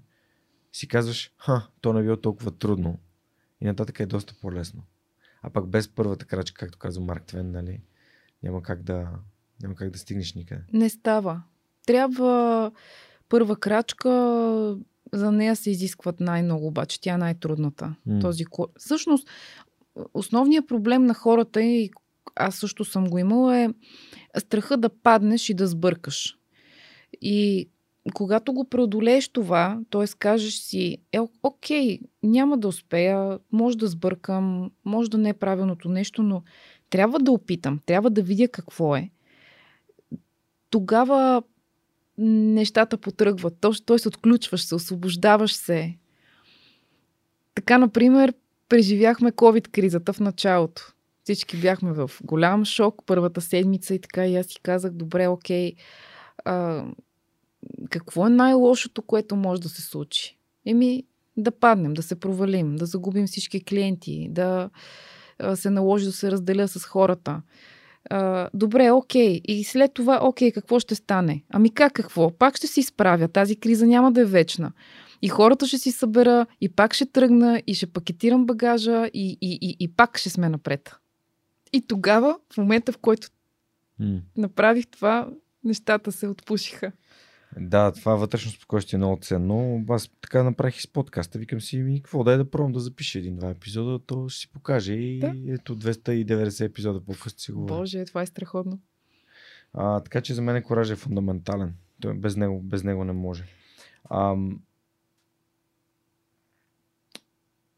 си казваш, ха, то не е било толкова трудно. И нататък е доста по-лесно. А пък без първата крачка, както казва Марк Твен, нали, няма как да, няма как да стигнеш никъде. Не става. Трябва първа крачка, за нея се изискват най-много, обаче тя е най-трудната. М. Този, всъщност, основният проблем на хората и аз също съм го имала е страха да паднеш и да сбъркаш. И когато го преодолееш това, т.е. кажеш си, е, окей, няма да успея, може да сбъркам, може да не е правилното нещо, но трябва да опитам, трябва да видя какво е. Тогава нещата потръгват. Т.е. отключваш се, освобождаваш се. Така, например, преживяхме COVID-кризата в началото. Всички бяхме в голям шок първата седмица и така и аз си казах, добре, окей, а, какво е най-лошото, което може да се случи? Еми, да паднем, да се провалим, да загубим всички клиенти, да се наложи да се разделя с хората. А, добре, окей. И след това, окей, какво ще стане? Ами как какво? Пак ще се изправя. Тази криза няма да е вечна. И хората ще си събера, и пак ще тръгна, и ще пакетирам багажа, и, и, и, и пак ще сме напред. И тогава, в момента, в който М. направих това, нещата се отпушиха. Да, това вътрешно спокойствие е много ценно. Аз така направих и с подкаста. Викам си, ми, какво да е да пробвам да запиша един-два епизода, то ще си покаже. И да. ето 290 епизода по си говоря. Боже, това е страхотно. А, така че за мен е кораж е фундаментален. Той, без, него, без него не може. Ам...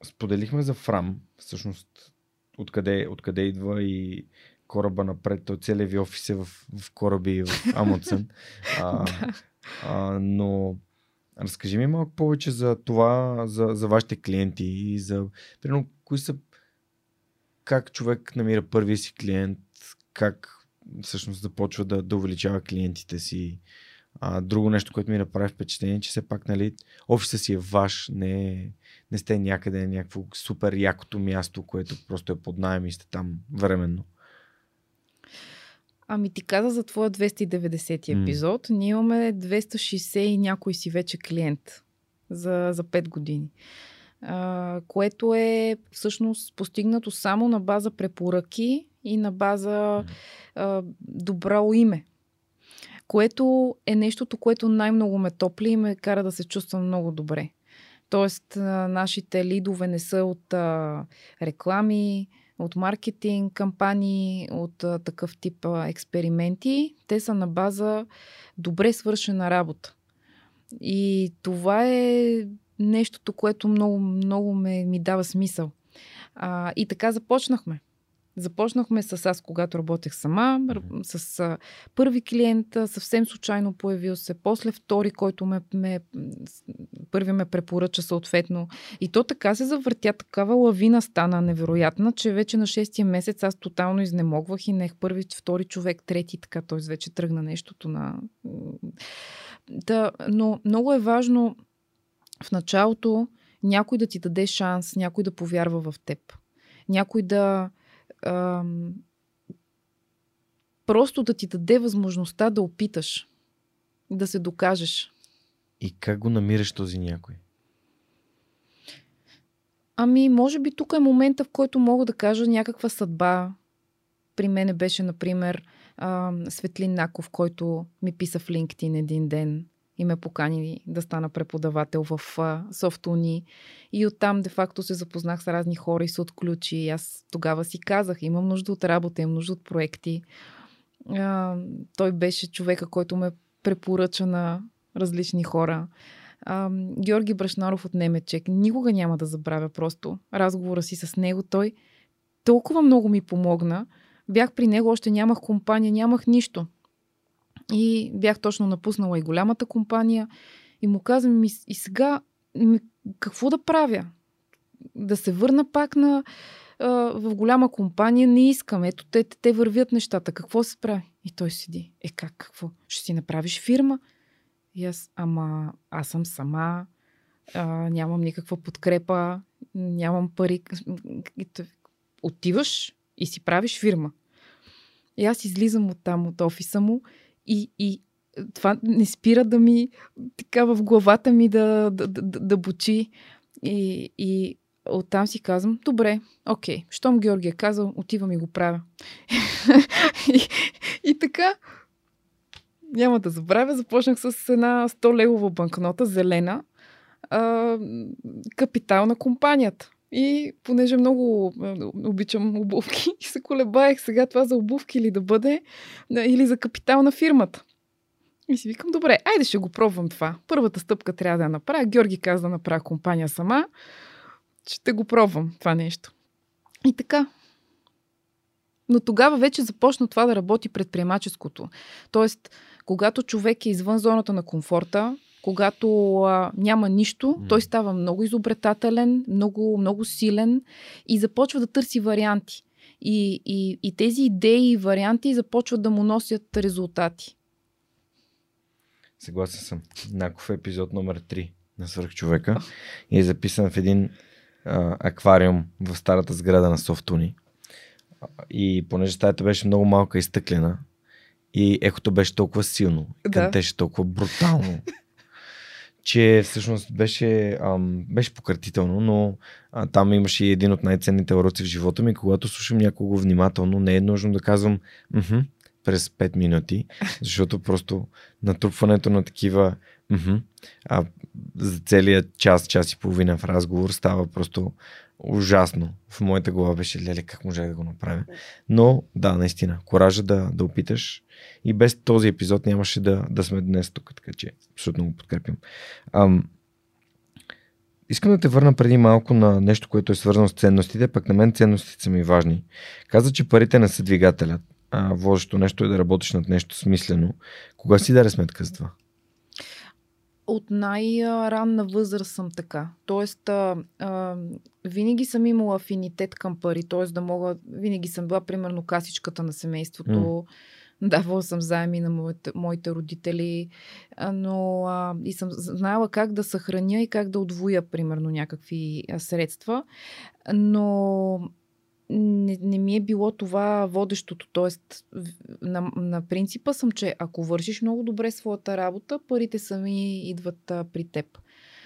Споделихме за Фрам, всъщност откъде, откъде идва и кораба напред. Целият ви офис е в, в кораби в Амундсен. а, а, но разкажи ми малко повече за това, за, за вашите клиенти и за, примерно, кои са, как човек намира първия си клиент, как всъщност започва да, да увеличава клиентите си. А, друго нещо, което ми направи впечатление, че все пак нали, офиса си е ваш, не, не сте някъде някакво супер якото място, което просто е под найем и сте там временно. Ами ти каза за твоя 290 епизод. Mm. Ние имаме 260 и някой си вече клиент за, за 5 години. А, което е всъщност постигнато само на база препоръки и на база а, добро име. Което е нещото, което най-много ме топли и ме кара да се чувствам много добре. Тоест, нашите лидове не са от а, реклами, от маркетинг, кампании, от а, такъв тип а, експерименти. Те са на база добре свършена работа. И това е нещото, което много, много ме, ми дава смисъл. А, и така започнахме. Започнахме с аз, когато работех сама, с а, първи клиент, съвсем случайно появил се, после втори, който ме, ме първи ме препоръча съответно. И то така се завъртя, такава лавина стана невероятна, че вече на шестия месец аз тотално изнемогвах и нех първи, втори човек, трети, така, т.е. вече тръгна нещото на... Да, но много е важно в началото някой да ти даде шанс, някой да повярва в теб. Някой да, ам, просто да ти даде възможността да опиташ, да се докажеш. И как го намираш този някой? Ами, може би тук е момента, в който мога да кажа някаква съдба. При мене беше, например, Светлин Наков, който ми писа в LinkedIn един ден и ме покани да стана преподавател в Софтуни. И оттам, де-факто, се запознах с разни хора и се отключи. И аз тогава си казах, имам нужда от работа, имам нужда от проекти. А, той беше човека, който ме препоръча на различни хора. А, Георги Брашнаров от Немечек. Никога няма да забравя просто разговора си с него. Той толкова много ми помогна. Бях при него, още нямах компания, нямах нищо. И бях точно напуснала и голямата компания. И му казвам, и, и сега ми, какво да правя? Да се върна пак на, а, в голяма компания? Не искам. Ето, те, те вървят нещата. Какво се прави? И той седи. Е, как? Какво? Ще си направиш фирма? И аз, ама аз съм сама, а, нямам никаква подкрепа, нямам пари. Отиваш и си правиш фирма. И аз излизам от там, от офиса му и, и това не спира да ми, така в главата ми да, да, да, да бучи. И, и оттам си казвам, добре, окей, щом Георги е казал, отивам и го правя. и, и така, няма да забравя, започнах с една 100 левова банкнота, зелена, а, капитал на компанията. И понеже много обичам обувки се колебаех сега това за обувки ли да бъде или за капитал на фирмата. И си викам, добре, айде ще го пробвам това. Първата стъпка трябва да я направя. Георги каза да направя компания сама. Ще го пробвам това нещо. И така. Но тогава вече започна това да работи предприемаческото. Тоест, когато човек е извън зоната на комфорта, когато а, няма нищо, mm. той става много изобретателен, много, много силен и започва да търси варианти. И, и, и тези идеи и варианти започват да му носят резултати. Съгласен съм. Наков епизод номер 3 на Свърхчовека и е записан в един а, аквариум в старата сграда на Софтуни. И понеже стаята беше много малка и стъклена, и ехото беше толкова силно, да. кънтеше толкова брутално, че всъщност беше, ам, беше пократително, но а, там имаше и един от най-ценните уроци в живота ми, когато слушам някого внимателно, не е нужно да казвам, през 5 минути, защото просто натрупването на такива мхм, а за целият час, час и половина в разговор става просто ужасно. В моята глава беше, леле, как може да го направя. Но, да, наистина, коража да, да опиташ. И без този епизод нямаше да, да сме днес тук, така че абсолютно го подкрепям. Ам, Искам да те върна преди малко на нещо, което е свързано с ценностите, пък на мен ценностите са ми важни. Каза, че парите не са двигателят. А водещо нещо е да работиш над нещо смислено. Кога си даде сметка за това? От най-ранна възраст съм така. Тоест, а, а, винаги съм имала афинитет към пари, т.е. да мога, винаги съм била примерно касичката на семейството. Mm Давала съм заеми на моите, моите родители, но а, и съм знаела как да съхраня и как да отвоя, примерно, някакви средства. Но не, не ми е било това водещото. Тоест, на, на принципа съм, че ако вършиш много добре своята работа, парите сами идват а, при теб.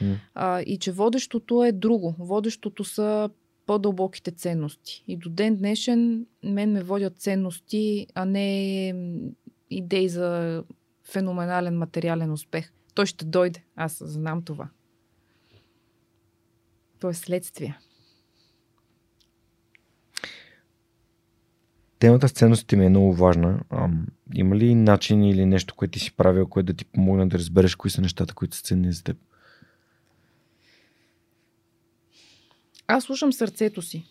Mm. А, и че водещото е друго. Водещото са по-дълбоките ценности. И до ден днешен мен ме водят ценности, а не идеи за феноменален материален успех. Той ще дойде. Аз знам това. То е следствие. Темата с ценностите ми е много важна. Ам, има ли начин или нещо, което ти си правил, което да ти помогне да разбереш кои са нещата, които са ценни за теб? Аз слушам сърцето си.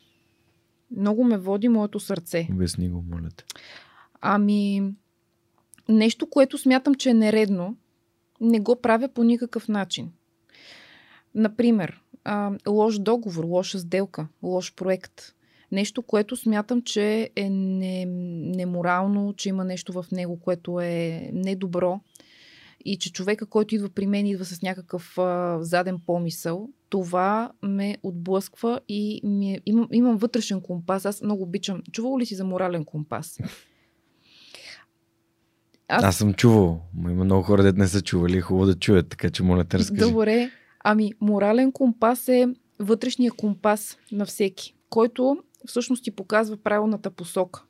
Много ме води моето сърце. Обясни го, моля те. Ами, нещо, което смятам, че е нередно, не го правя по никакъв начин. Например, а, лош договор, лоша сделка, лош проект. Нещо, което смятам, че е не, неморално, че има нещо в него, което е недобро и че човека, който идва при мен, идва с някакъв а, заден помисъл, това ме отблъсква и ми е, имам, имам вътрешен компас. Аз много обичам. Чувал ли си за морален компас? Аз, Аз съм чувал. Има много хора, дет не са чували. Хубаво да чуят, така че моля те разкажи. Добре. Ами, морален компас е вътрешния компас на всеки, който всъщност ти показва правилната посока.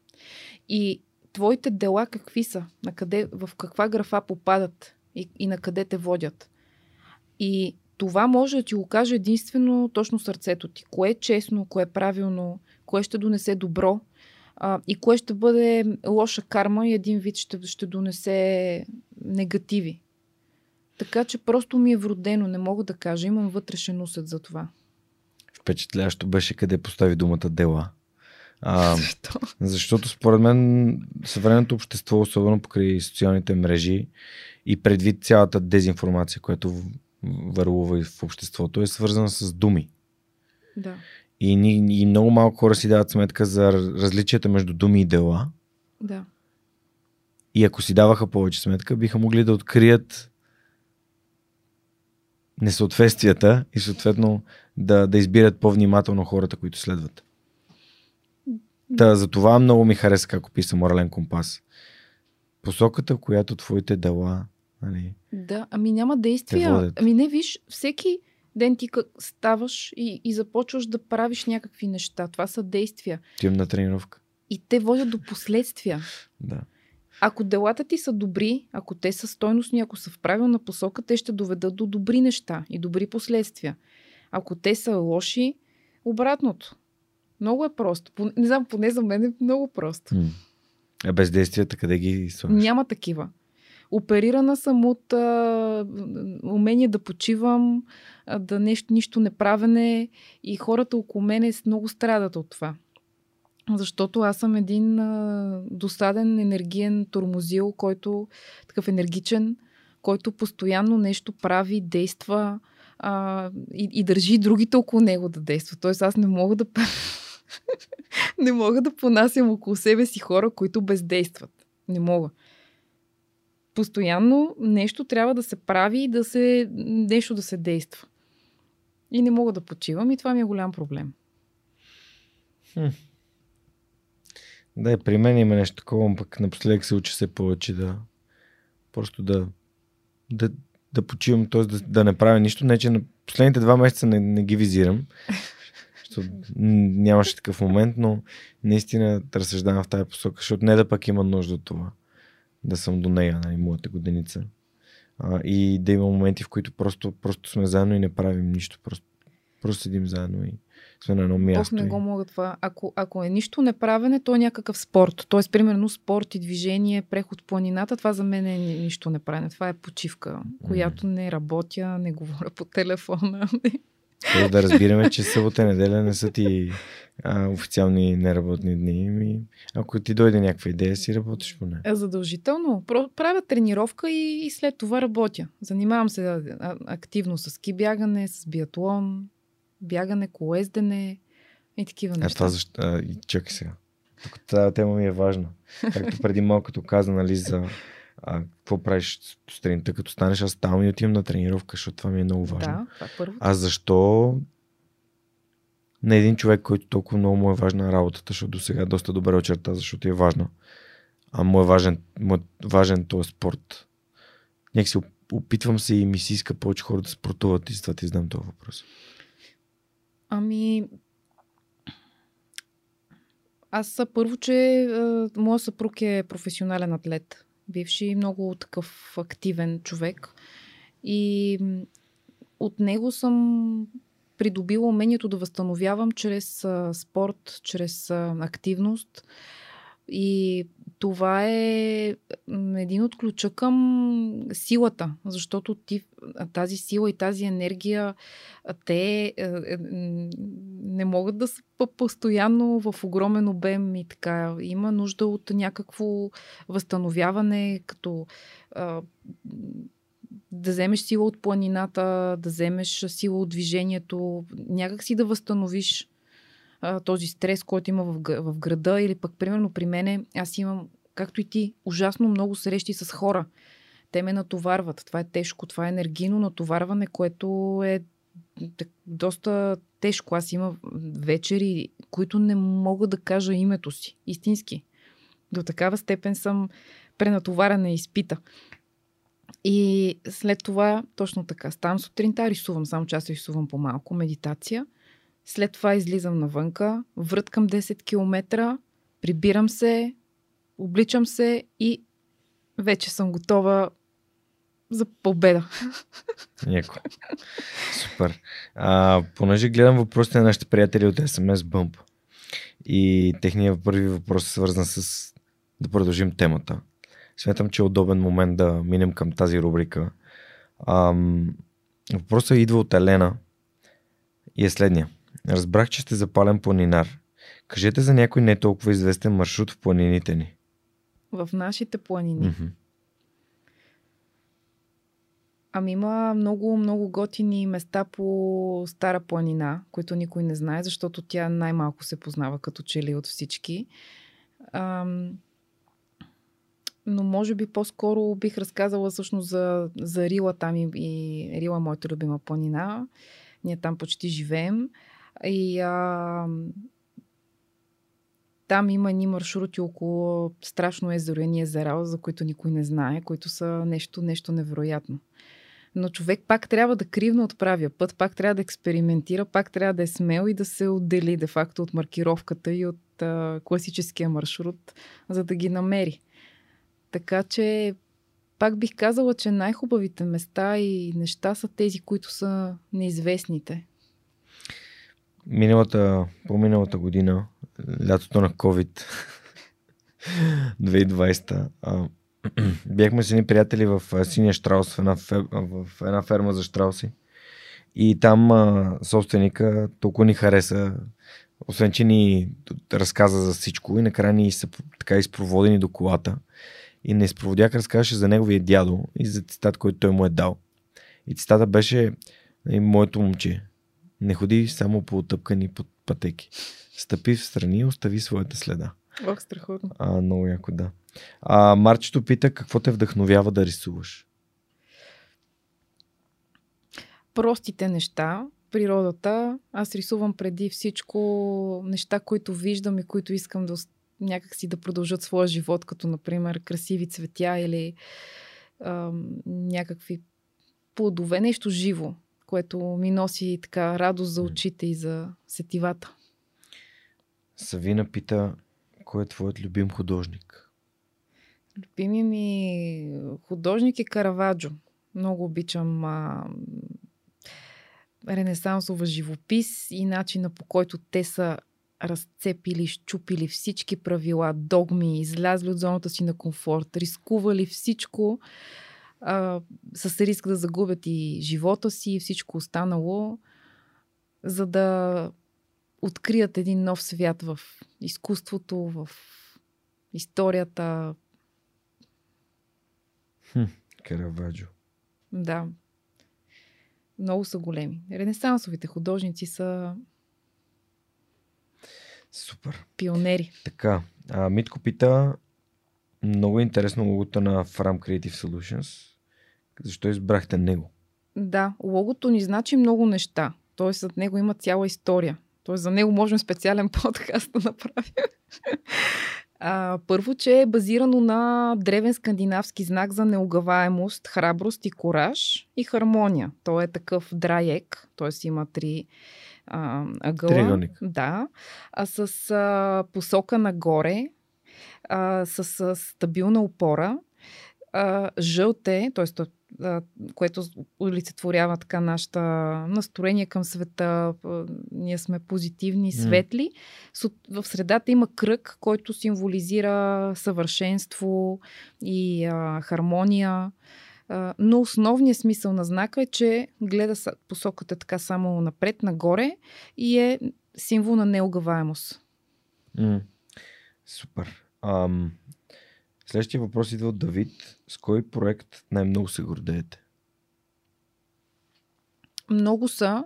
И твоите дела какви са? На къде, в каква графа попадат? и, и на къде те водят. И това може да ти го каже единствено точно сърцето ти. Кое е честно, кое е правилно, кое ще донесе добро а, и кое ще бъде лоша карма и един вид ще, ще донесе негативи. Така че просто ми е вродено, не мога да кажа. Имам вътрешен усет за това. Впечатляващо беше къде постави думата дела. А, Защо? Защото според мен съвременното общество, особено покрай социалните мрежи и предвид цялата дезинформация, която върлува в обществото, е свързана с думи. Да. И, и много малко хора си дават сметка за различията между думи и дела. Да. И ако си даваха повече сметка, биха могли да открият несъответствията и съответно да, да избират по-внимателно хората, които следват. Та, за това много ми хареса как описа Морален компас. Посоката, която твоите дела. Нали, да, ами няма действия. Ами не, виж, всеки ден ти ставаш и, и започваш да правиш някакви неща. Това са действия. Тим на тренировка. И те водят до последствия. да. Ако делата ти са добри, ако те са стойностни, ако са в правилна посока, те ще доведат до добри неща и добри последствия. Ако те са лоши, обратното. Много е просто. Не знам, поне за мен е много просто. А бездействията къде ги слагаш? Няма такива. Оперирана съм от а, умение да почивам, а, да нещо, нищо не правене и хората около мене много страдат от това. Защото аз съм един а, досаден енергиен тормозил, който такъв енергичен, който постоянно нещо прави, действа а, и, и държи другите около него да действат. Тоест аз не мога да не мога да понасям около себе си хора, които бездействат. Не мога. Постоянно нещо трябва да се прави и да се, нещо да се действа. И не мога да почивам и това ми е голям проблем. Хм. Да, при мен има нещо такова, пък напоследък се учи се повече да просто да, да, да почивам, т.е. Да, да не правя нищо. Не, че на последните два месеца не, не ги визирам, защото нямаше такъв момент, но наистина разсъждавам в тази посока, защото не да пък има нужда от това. да съм до нея, нали, моята годеница. А, и да има моменти, в които просто, просто сме заедно и не правим нищо. Просто, просто седим заедно и сме на едно място. Бог не го мога това. Ако, ако е нищо неправене, то е някакъв спорт. Тоест, примерно, спорт и движение, преход в планината, това за мен е нищо неправене. Това е почивка, която не работя, не говоря по телефона. Тоест да разбираме, че събота и неделя не са ти а, официални неработни дни. Ми, ако ти дойде някаква идея, си работиш по нея. Е, задължително. Правя тренировка и, и след това работя. Занимавам се активно с ски бягане, с биатлон, бягане, колездене и такива неща. А това защо? А, чакай сега. Тук тази тема ми е важна. Както преди малко като каза, нали, за а, какво правиш сутринта, като станеш, аз ставам и отивам на тренировка, защото това ми е много важно. Да, това е първо. А защо на един човек, който толкова много му е важна работата, защото до сега доста добре очерта, защото е важна, а му е важен, му е важен този спорт. Някакси опитвам се и ми се иска повече хора да спортуват и с това ти знам този въпрос. Ами, аз първо, че моят съпруг е професионален атлет. Бивши много такъв активен човек. И от него съм придобила умението да възстановявам чрез а, спорт, чрез а, активност. И това е един от ключа към силата, защото ти, тази сила и тази енергия, те е, е, не могат да са постоянно в огромен обем и така. Има нужда от някакво възстановяване, като да вземеш сила от планината, да вземеш сила от движението, някак си да възстановиш този стрес, който има в, в града или пък, примерно, при мене, аз имам, както и ти, ужасно много срещи с хора. Те ме натоварват. Това е тежко, това е енергийно натоварване, което е доста тежко. Аз имам вечери, които не мога да кажа името си. Истински. До такава степен съм пренатоварена и изпита. И след това, точно така, ставам сутринта, рисувам, само че аз рисувам по-малко, медитация. След това излизам навънка, връткам 10 км, прибирам се, обличам се и вече съм готова за победа. Яко. Супер. А, понеже гледам въпросите на нашите приятели от SMS Bump и техният първи въпрос е свързан с да продължим темата. Смятам, че е удобен момент да минем към тази рубрика. Ам, въпросът идва от Елена и е следния. Разбрах, че сте запален планинар. Кажете за някой не толкова известен маршрут в планините ни. В нашите планини. Mm-hmm. Ами има много, много готини места по Стара планина, които никой не знае, защото тя най-малко се познава като че ли от всички. Ам, но може би по-скоро бих разказала всъщност за, за Рила там и, и Рила, моята любима планина. Ние там почти живеем. И а, там има ни маршрути около страшно езеро, едни езера, за които никой не знае, които са нещо, нещо невероятно. Но човек пак трябва да кривно отправя път, пак трябва да експериментира, пак трябва да е смел и да се отдели де-факто от маркировката и от а, класическия маршрут, за да ги намери. Така че пак бих казала, че най-хубавите места и неща са тези, които са неизвестните. Миналата, по-миналата година, лятото на COVID 2020, а, бяхме с едни приятели в Синия Штраус, в една, в една ферма за штрауси. И там а, собственика толкова ни хареса, освен че ни разказа за всичко и накрая ни са така изпроводени до колата. И на изпроводяк разказваше за неговия дядо и за цитат, който той му е дал. И цитата беше нали, моето момче. Не ходи само по отъпкани под пътеки. Стъпи в страни и остави своята следа. Ох, страхотно. А, много яко, да. А, Марчето пита какво те вдъхновява да рисуваш. Простите неща, природата. Аз рисувам преди всичко неща, които виждам и които искам да някакси да продължат своя живот, като например красиви цветя или а, някакви плодове, нещо живо, което ми носи така радост за очите и за сетивата. Савина пита, кой е твоят любим художник? Любими ми художник е Караваджо. Много обичам а, ренесансова живопис и начина по който те са разцепили, щупили всички правила, догми, излязли от зоната си на комфорт, рискували всичко а, с риск да загубят и живота си и всичко останало, за да открият един нов свят в изкуството, в историята. Хм, Караваджо. Да. Много са големи. Ренесансовите художници са Супер. пионери. Така, а, Митко пита, много е интересно логото на Fram Creative Solutions. Защо избрахте него? Да, логото ни значи много неща. Тоест, зад него има цяла история. Тоест, за него можем специален подкаст да направим. А, първо, че е базирано на древен скандинавски знак за неугаваемост, храброст и кораж и хармония. Той е такъв драек, т.е. има три а, ъгъла. Триъгълник. Да, а с а, посока нагоре, а, с, с стабилна опора, а, жълте, т.е. което олицетворява така нашата настроение към света. Ние сме позитивни, светли. В средата има кръг, който символизира съвършенство и а, хармония. Но основният смисъл на знака е, че гледа посоката така само напред, нагоре и е символ на неугаваемост. М, Супер. Ам, следващия въпрос идва от Давид. С кой проект най-много се гордеете? Много са,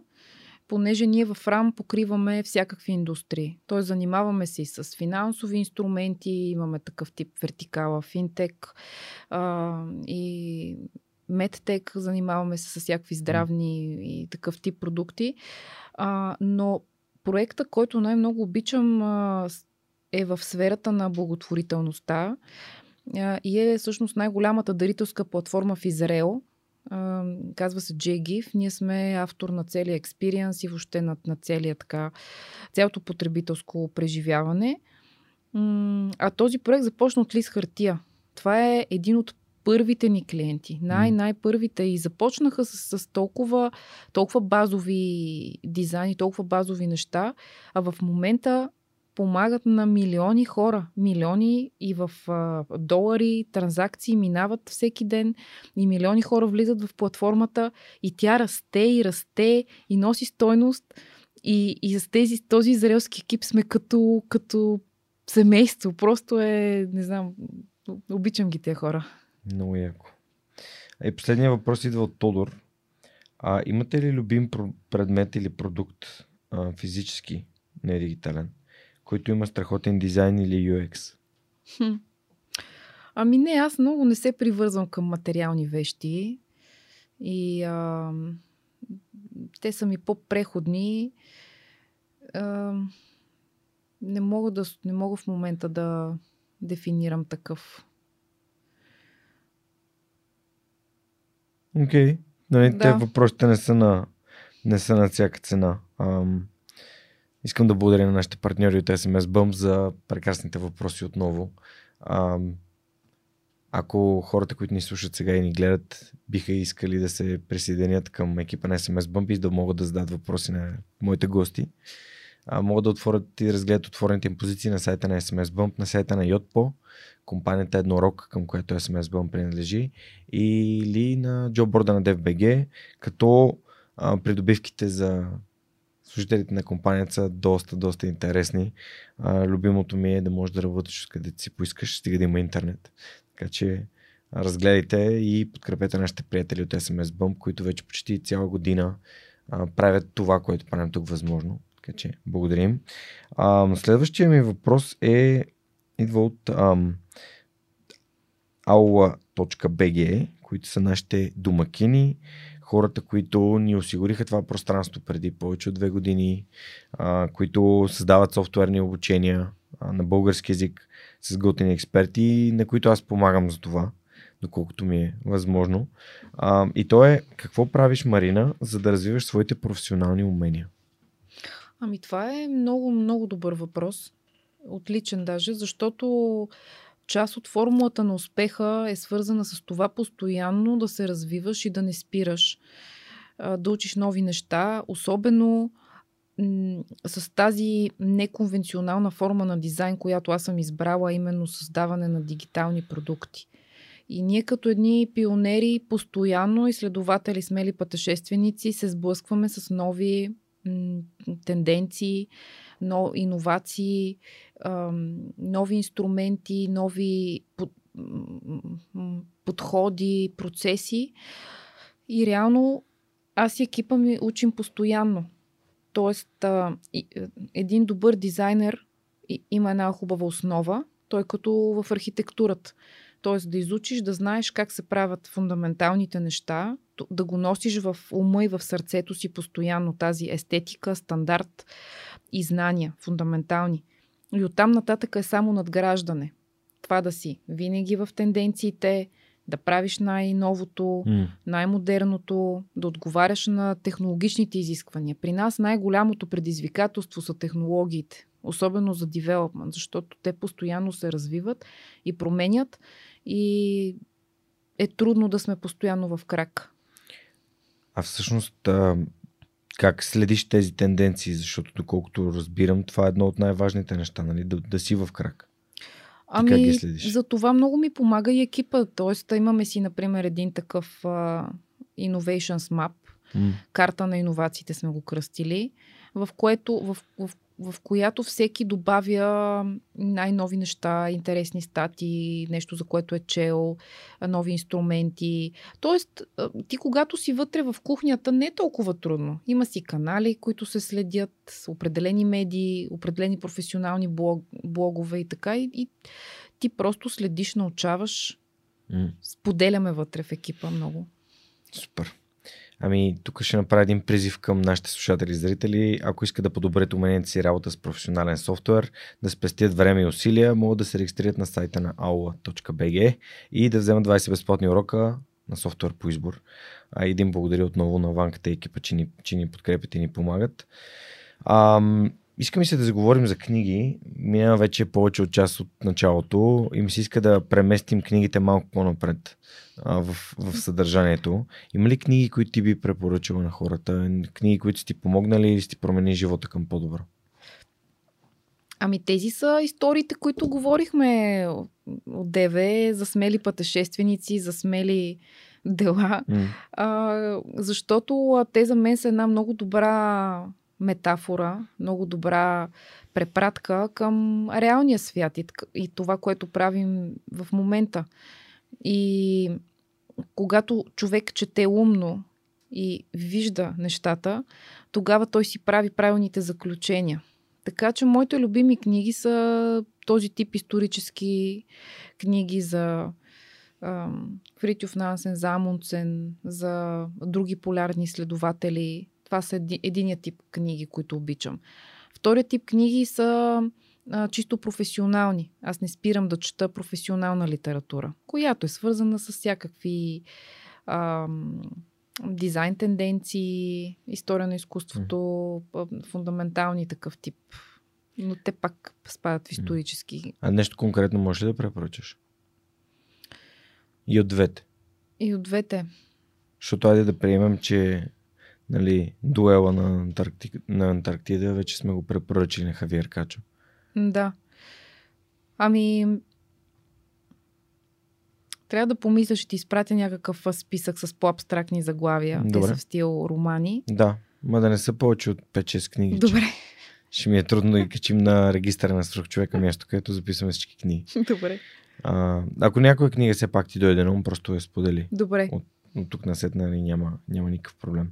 понеже ние в РАМ покриваме всякакви индустрии. Тоест занимаваме се и с финансови инструменти, имаме такъв тип вертикала, финтек а, и медтек, занимаваме се с всякакви здравни и такъв тип продукти. А, но проекта, който най-много обичам а, е в сферата на благотворителността и е всъщност най-голямата дарителска платформа в Израел, казва се JGIF. Ние сме автор на целия експириенс и въобще на, на целия така, цялото потребителско преживяване. А този проект започна от лист хартия. Това е един от първите ни клиенти. Най-най-първите и започнаха с, с толкова, толкова базови дизайни, толкова базови неща, а в момента помагат на милиони хора. Милиони и в а, долари, транзакции минават всеки ден и милиони хора влизат в платформата и тя расте и расте и носи стойност. И, и с тези, този израелски екип сме като, като семейство. Просто е, не знам, обичам ги тези хора. Много яко. И последния въпрос идва от Тодор. А, имате ли любим предмет или продукт а, физически, не дигитален, който има страхотен дизайн или UX? Хм. Ами не, аз много не се привързвам към материални вещи и а, те са ми по-преходни. А, не, мога да, не мога в момента да дефинирам такъв. Окей. Okay. Нали, Да. Те въпросите не са на, не са на всяка цена. Ам, искам да благодаря на нашите партньори от SMS Bump за прекрасните въпроси отново. Ам, ако хората, които ни слушат сега и ни гледат, биха искали да се присъединят към екипа на SMS Bump и да могат да зададат въпроси на моите гости, а, могат да отворят и да разгледат отворените им позиции на сайта на SMS Bump, на сайта на Yotpo, компанията Еднорог, към която SMS Bump принадлежи, или на джобборда на DFBG, като а, придобивките за служителите на компанията са доста, доста интересни. А, любимото ми е да можеш да работиш където си поискаш, стига да има интернет. Така че разгледайте и подкрепете нашите приятели от SMS Bump, които вече почти цяла година а, правят това, което правим тук възможно. Така че благодарим. А, следващия ми въпрос е идва от ам, aula.bg, които са нашите домакини, хората, които ни осигуриха това пространство преди повече от две години, а, които създават софтуерни обучения а, на български язик с готини експерти, на които аз помагам за това, доколкото ми е възможно. А, и то е какво правиш, Марина, за да развиваш своите професионални умения? Ами това е много, много добър въпрос. Отличен даже, защото част от формулата на успеха е свързана с това постоянно да се развиваш и да не спираш, да учиш нови неща, особено с тази неконвенционална форма на дизайн, която аз съм избрала, именно създаване на дигитални продукти. И ние като едни пионери, постоянно изследователи, смели пътешественици, се сблъскваме с нови м- тенденции, но, иновации, нови инструменти, нови подходи, процеси. И реално аз и екипа ми учим постоянно. Тоест, и, един добър дизайнер има една хубава основа, той като в архитектурата. Т.е. да изучиш, да знаеш как се правят фундаменталните неща, да го носиш в ума и в сърцето си постоянно тази естетика, стандарт и знания, фундаментални. И оттам нататък е само надграждане. Това да си винаги в тенденциите, да правиш най-новото, mm. най-модерното, да отговаряш на технологичните изисквания. При нас най-голямото предизвикателство са технологиите, особено за девелопмент, защото те постоянно се развиват и променят и е трудно да сме постоянно в крак. А всъщност, как следиш тези тенденции? Защото, доколкото разбирам, това е едно от най-важните неща, нали? да, да си в крак. Ами, как ги следиш? за това много ми помага и екипа. Тоест, имаме си, например, един такъв а, Innovations Map, mm. карта на иновациите сме го кръстили, в което, в, в в която всеки добавя най-нови неща, интересни стати, нещо за което е чел, нови инструменти. Тоест, ти когато си вътре в кухнята не е толкова трудно. Има си канали, които се следят, определени медии, определени професионални блог, блогове и така. И, и ти просто следиш, научаваш. Mm. Споделяме вътре в екипа много. Супер. Ами, тук ще направя един призив към нашите слушатели и зрители. Ако искат да подобрят уменията си работа с професионален софтуер, да спестят време и усилия, могат да се регистрират на сайта на aula.bg и да вземат 20 безплатни урока на софтуер по избор. А един благодаря отново на Ванката и екипа, че ни, че ни подкрепят и ни помагат. Ам, Иска ми се да заговорим за книги. Минава вече повече от част от началото и ми се иска да преместим книгите малко по-напред а, в, в съдържанието. Има ли книги, които ти би препоръчала на хората? Книги, които си ти помогнали или си ти промени живота към по-добро? Ами тези са историите, които говорихме от ДВ за смели пътешественици, за смели дела. Mm. А, защото те за мен са една много добра метафора, много добра препратка към реалния свят и, и това, което правим в момента. И когато човек чете умно и вижда нещата, тогава той си прави правилните заключения. Така че моите любими книги са този тип исторически книги за Фритюф Нансен, за Амундсен, за други полярни изследователи, това са еди, единия тип книги, които обичам. Вторият тип книги са а, чисто професионални. Аз не спирам да чета професионална литература, която е свързана с всякакви а, дизайн тенденции, история на изкуството, mm. фундаментални такъв тип. Но те пак спадат в исторически. А нещо конкретно можеш ли да препоръчаш? И от двете. И от двете. Защото айде да приемем, че нали, дуела на, Антарктика, на Антарктида, вече сме го препоръчили на Хавиер Качо. Да. Ами, трябва да помисля, ще ти изпратя някакъв списък с по-абстрактни заглавия. Добре. Те са в стил романи. Да, ма да не са повече от 5-6 книги. Добре. Че ще ми е трудно да качим на регистъра на свръх човека място, където записваме всички книги. Добре. А, ако някоя книга все пак ти дойде на ум, просто я сподели. Добре. От от тук на след нали, няма, няма никакъв проблем.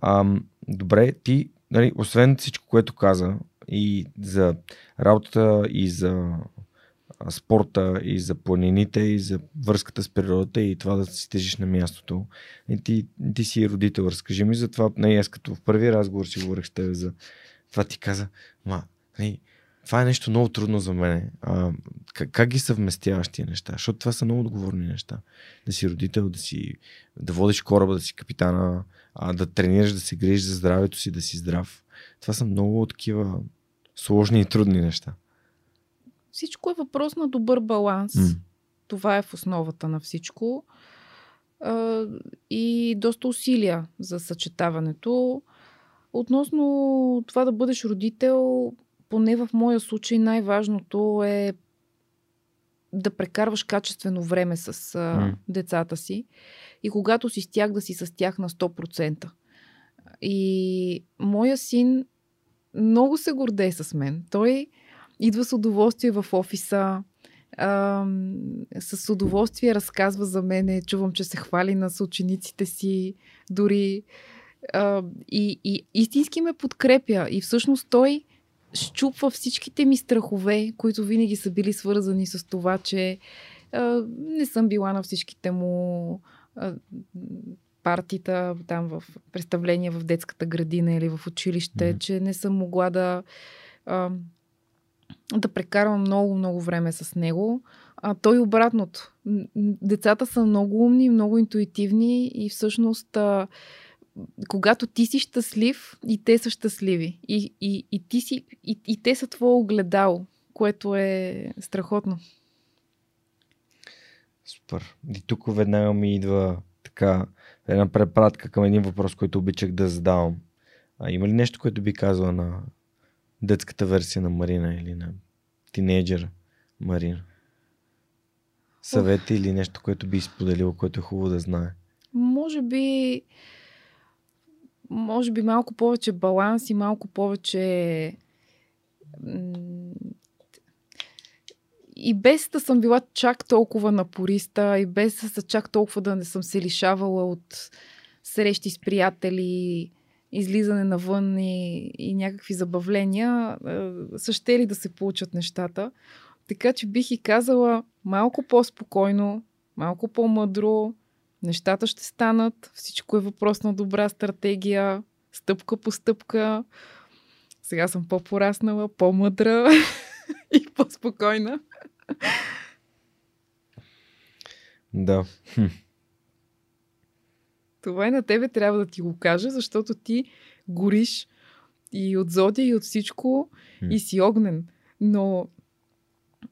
А, добре, ти, нали, освен всичко, което каза и за работата, и за спорта, и за планините, и за връзката с природата, и това да си тежиш на мястото. И ти, ти си родител, разкажи ми за това. Не, аз като в първи разговор си говорех с теб за това ти каза, ма, нали, това е нещо много трудно за мен. А, как, как ги съвместяваш тия неща? Защото това са много отговорни неща. Да си родител, да си да водиш кораба, да си капитана, а, да тренираш, да се грижиш за здравето си, да си здрав. Това са много такива сложни и трудни неща. всичко е въпрос на добър баланс. М. Това е в основата на всичко. А, и доста усилия за съчетаването. Относно това да бъдеш родител, поне в моя случай най-важното е да прекарваш качествено време с а, децата си и когато си с тях да си с тях на 100%. И моя син много се гордее с мен. Той идва с удоволствие в офиса, ам, с удоволствие разказва за мене, чувам, че се хвали на съучениците си, дори а, и, и истински ме подкрепя. И всъщност той щупва всичките ми страхове, които винаги са били свързани с това, че а, не съм била на всичките му а, партита, там в представления в детската градина или в училище, Мгм. че не съм могла да а, да прекарвам много, много време с него. А той обратното. Децата са много умни, много интуитивни и всъщност а, когато ти си щастлив, и те са щастливи. И, и, и, ти си, и, и те са твое огледало, което е страхотно. Супер. И тук веднага ми идва така една препратка към един въпрос, който обичах да задавам. А има ли нещо, което би казала на детската версия на Марина или на тинейджера Марина? Съвет или нещо, което би споделила, което е хубаво да знае? Може би може би малко повече баланс и малко повече и без да съм била чак толкова напориста и без да са чак толкова да не съм се лишавала от срещи с приятели, излизане навън и, и някакви забавления, са ще ли да се получат нещата. Така че бих и казала малко по-спокойно, малко по-мъдро, нещата ще станат, всичко е въпрос на добра стратегия, стъпка по стъпка. Сега съм по-пораснала, по-мъдра и по-спокойна. Да. Това и на тебе трябва да ти го кажа, защото ти гориш и от зодия, и от всичко, и си огнен. Но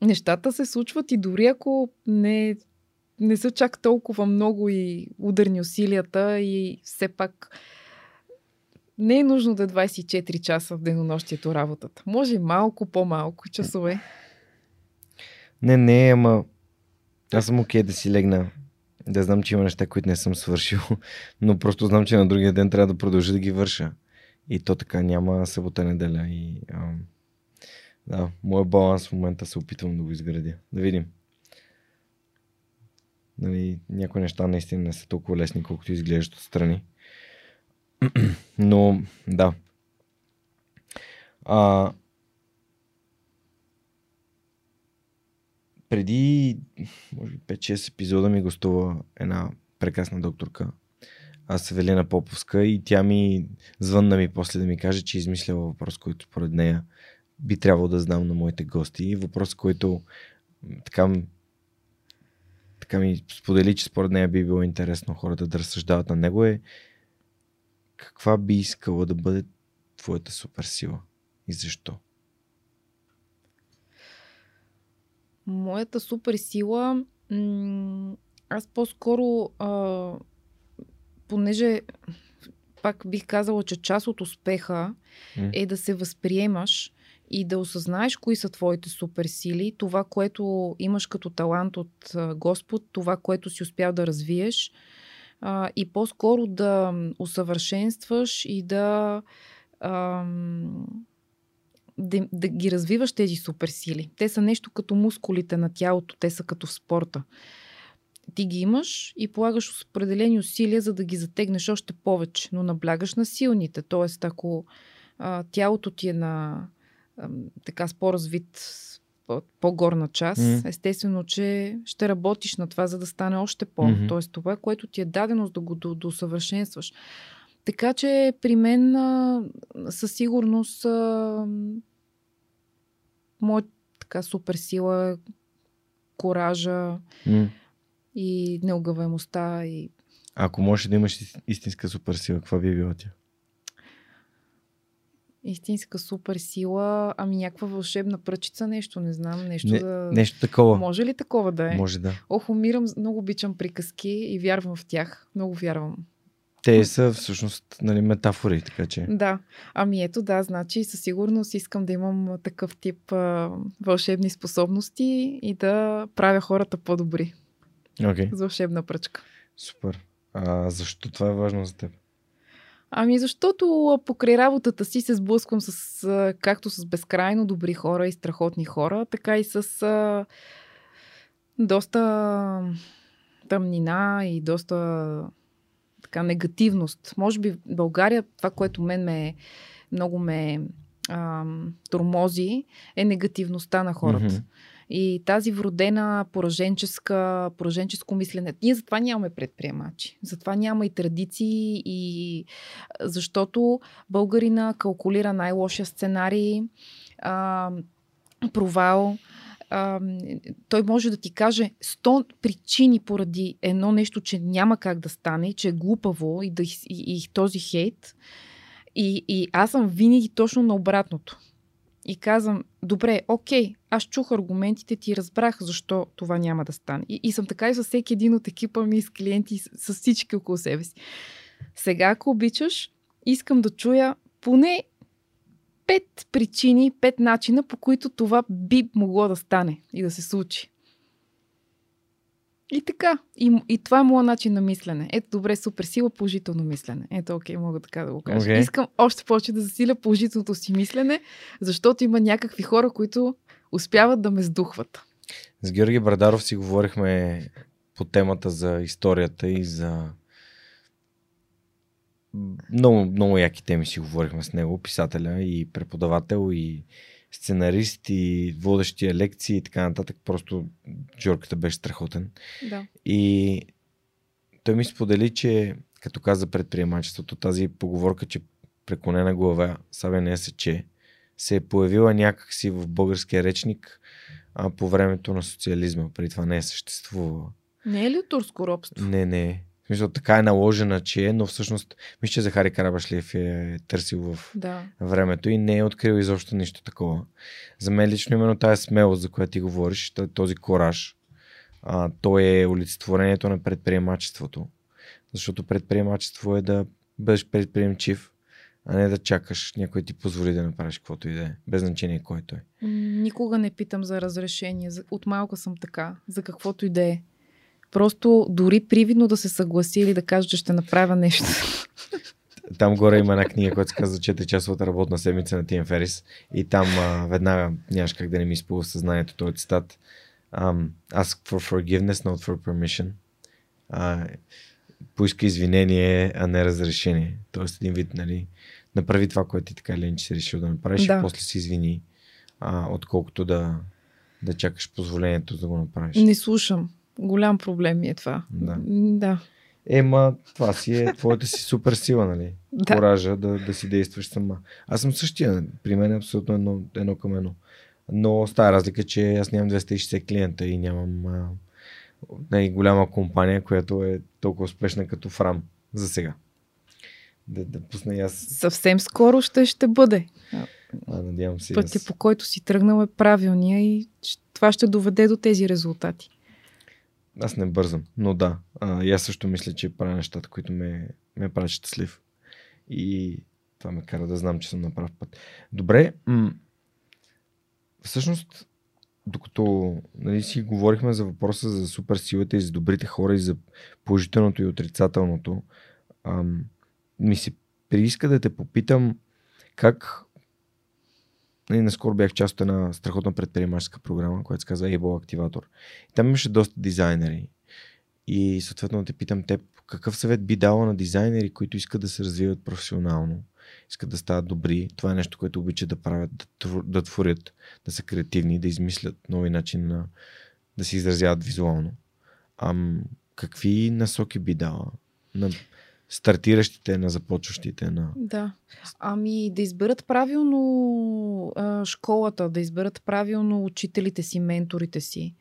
нещата се случват и дори ако не, не са чак толкова много и ударни усилията и все пак не е нужно да е 24 часа в денонощието работата. Може малко по-малко часове. Не, не, ама аз съм окей да си легна. Да знам, че има неща, които не съм свършил, но просто знам, че на другия ден трябва да продължа да ги върша. И то така няма събота неделя. И, ам, да, моят баланс в момента се опитвам да го изградя. Да видим. Нали, някои неща наистина не са толкова лесни, колкото изглеждат отстрани. Но, да. А, преди, може би 5-6 епизода ми гостува една прекрасна докторка, Севелина Поповска и тя ми звънна ми после да ми каже, че е измисляла въпрос, който според нея би трябвало да знам на моите гости. Въпрос, който така, така ми сподели, че според нея би било интересно хората да разсъждават на него е каква би искала да бъде твоята суперсила и защо? Моята супер сила, м- аз по-скоро, а, понеже пак бих казала, че част от успеха М. е да се възприемаш и да осъзнаеш кои са твоите суперсили, това, което имаш като талант от а, Господ, това, което си успял да развиеш а, и по-скоро да усъвършенстваш и да, ам, да, да ги развиваш тези суперсили. Те са нещо като мускулите на тялото, те са като в спорта. Ти ги имаш и полагаш определени усилия, за да ги затегнеш още повече, но наблягаш на силните. Тоест, ако а, тялото ти е на а, така с по-развит по- по-горна част, mm. естествено, че ще работиш на това, за да стане още по. Mm-hmm. Тоест, това, което ти е дадено, за да го до, да усъвършенстваш. Така че при мен а, със сигурност а, моят така супер сила е коража М. и неогъваемостта и Ако можеш да имаш ис- истинска суперсила, каква би била тя? Истинска супер сила, ами някаква вълшебна пръчица, нещо, не знам, нещо Не, да... Нещо такова. Може ли такова да е? Може да. Ох, умирам, много обичам приказки и вярвам в тях. Много вярвам. Те са всъщност нали, метафори, така че. Да. Ами ето, да, значи със сигурност искам да имам такъв тип а, вълшебни способности и да правя хората по-добри. Окей, С вълшебна пръчка. супер. А, защо това е важно за теб? Ами защото а, покрай работата си се сблъсквам с, а, както с безкрайно добри хора и страхотни хора, така и с а, доста тъмнина и доста така негативност. Може би в България това, което мен ме много ме ам, тормози, е негативността на хората. Мгм. И тази вродена пораженческа, пораженческо мислене. Ние затова нямаме предприемачи. Затова няма и традиции и защото българина калкулира най-лошия сценарий, а, провал. А, той може да ти каже 100 причини поради едно нещо, че няма как да стане, че е глупаво и, да, и, и този хейт. И, и аз съм винаги точно на обратното. И казвам, добре, окей, аз чух аргументите ти, разбрах защо това няма да стане. И, и съм така и с всеки един от екипа ми, с клиенти, с, с всички около себе си. Сега, ако обичаш, искам да чуя поне пет причини, пет начина, по които това би могло да стане и да се случи. И така. И, и това е моят начин на мислене. Ето, добре, супер сила, положително мислене. Ето, окей, мога така да го кажа. Окей. Искам още повече да засиля положителното си мислене, защото има някакви хора, които успяват да ме сдухват. С Георги Брадаров си говорихме по темата за историята и за много, много яки теми си говорихме с него, писателя и преподавател и сценарист и водещия лекции и така нататък. Просто Джорката беше страхотен. Да. И той ми сподели, че като каза предприемачеството, тази поговорка, че преклонена глава сабя не я сече, се е появила някакси в българския речник а, по времето на социализма. Преди това не е съществувала. Не е ли турско робство? Не, не. Смисъл, така е наложена, че е, но всъщност, мисля, че Захари Карабашлиев е търсил в Да. времето и не е открил изобщо нищо такова. За мен лично именно тази смелост, за която ти говориш, този кораж, а, то е олицетворението на предприемачеството. Защото предприемачество е да бъдеш предприемчив, а не да чакаш някой ти позволи да направиш каквото и да е. Без значение кой той. М, Никога не питам за разрешение. От малка съм така. За каквото и да е. Просто дори привидно да се съгласи или да кажа, че ще направя нещо. Там горе има една книга, която се казва 4 часовата работна седмица на Тиен Ферис. И там а, веднага нямаш как да не ми изплува съзнанието този цитат. Um, ask for forgiveness, not for permission. А, поиска извинение, а не разрешение. Тоест един вид, нали, направи това, което ти така или иначе си решил да направиш Да. и после си извини, а, отколкото да, да чакаш позволението да го направиш. Не слушам. Голям проблем ми е това. Да. Да. Ема, това си е твоята си супер сила, нали? Да. Коража да, да си действаш сама. Аз съм същия. При мен е абсолютно едно, едно към едно. Но с тази разлика, че аз нямам 260 клиента и нямам а, най-голяма компания, която е толкова успешна като Фрам за сега. Да, да пусна и аз. Съвсем скоро ще, ще бъде. А, надявам се. Пътя, аз. по който си тръгнал е правилния и това ще доведе до тези резултати. Аз не бързам, но да. А, и аз също мисля, че правя нещата, които ме, ме правят щастлив. И това ме кара да знам, че съм на прав път. Добре. М- всъщност, докато нали, си говорихме за въпроса за суперсилата и за добрите хора и за положителното и отрицателното, ам, ми се прииска да те попитам как Нали, наскоро бях част от една страхотна предприемаческа програма, която се казва Able Activator. И там имаше доста дизайнери. И съответно те питам теб, какъв съвет би дала на дизайнери, които искат да се развиват професионално, искат да стават добри. Това е нещо, което обичат да правят, да, твор- да творят, да са креативни, да измислят нови начини на да се изразяват визуално. Ам, какви насоки би дала на стартиращите, на започващите, на... Да. Ами да изберат правилно а, школата, да изберат правилно учителите си, менторите си,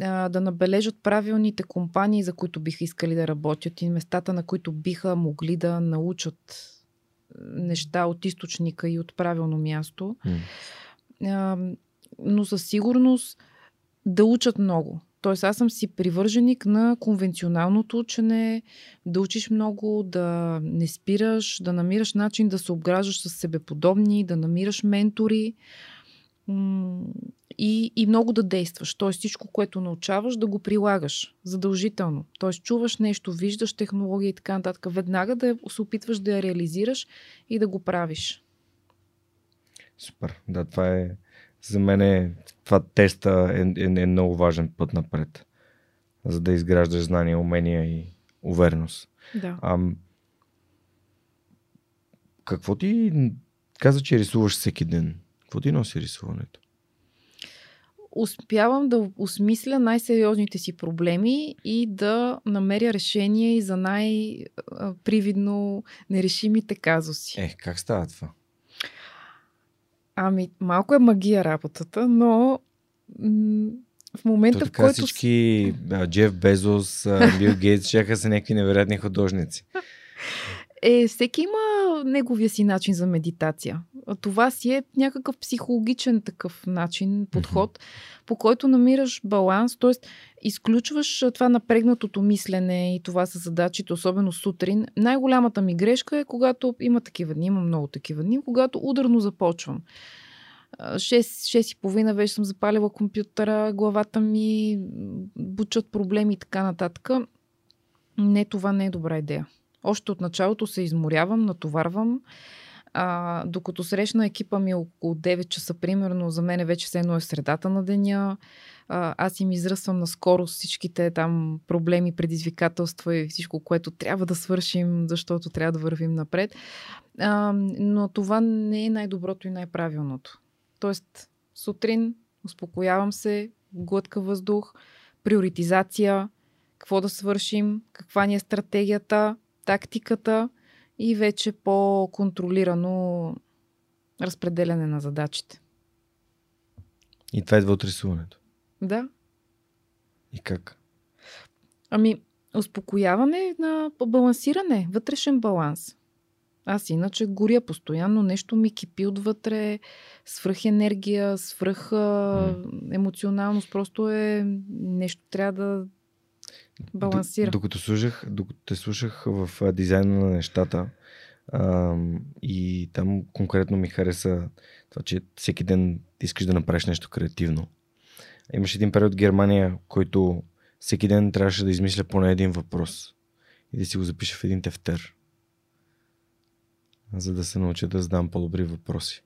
а, да набележат правилните компании, за които биха искали да работят и местата, на които биха могли да научат неща от източника и от правилно място. А, но със сигурност да учат много. Тоест аз съм си привърженик на конвенционалното учене, да учиш много, да не спираш, да намираш начин да се обграждаш с себеподобни, да намираш ментори и, и много да действаш. Тоест всичко, което научаваш, да го прилагаш задължително. Тоест чуваш нещо, виждаш технология и така нататък. Веднага да се опитваш да я реализираш и да го правиш. Супер. Да, това е. За мен е, това теста е, е, е много важен път напред. За да изграждаш знания, умения и увереност. Да. Ам, какво ти каза, че рисуваш всеки ден? Какво ти носи рисуването? успявам да осмисля най-сериозните си проблеми и да намеря решение и за най-привидно нерешимите казуси. Ех, как става това? Ами, малко е магия работата, но м- в момента, То в който... всички а, Джеф Безос, а, Бил Гейтс, чаха са някакви невероятни художници. Е, всеки има неговия си начин за медитация. Това си е някакъв психологичен такъв начин, подход, по който намираш баланс, т.е. изключваш това напрегнатото мислене и това са задачите, особено сутрин. Най-голямата ми грешка е, когато има такива дни, има много такива дни, когато ударно започвам. А, 6, 6 и половина вече съм запалила компютъра, главата ми бучат проблеми и така нататък. Не, това не е добра идея. Още от началото се изморявам, натоварвам. А, докато срещна екипа ми около 9 часа, примерно, за мен вече все едно е средата на деня. А, аз им изръсвам на скорост всичките там проблеми, предизвикателства и всичко, което трябва да свършим, защото трябва да вървим напред. А, но това не е най-доброто и най-правилното. Тоест, сутрин успокоявам се, глътка въздух, приоритизация, какво да свършим, каква ни е стратегията, тактиката и вече по-контролирано разпределяне на задачите. И това идва от рисуването. Да. И как? Ами, успокояване на балансиране, вътрешен баланс. Аз иначе горя постоянно, нещо ми кипи отвътре, свръх енергия, свръх емоционалност, просто е нещо трябва да балансира. Докато слушах, докато те слушах в дизайна на нещата а, и там конкретно ми хареса това, че всеки ден искаш да направиш нещо креативно. Имаше един период в Германия, който всеки ден трябваше да измисля поне един въпрос и да си го запиша в един тефтер, за да се науча да задам по-добри въпроси.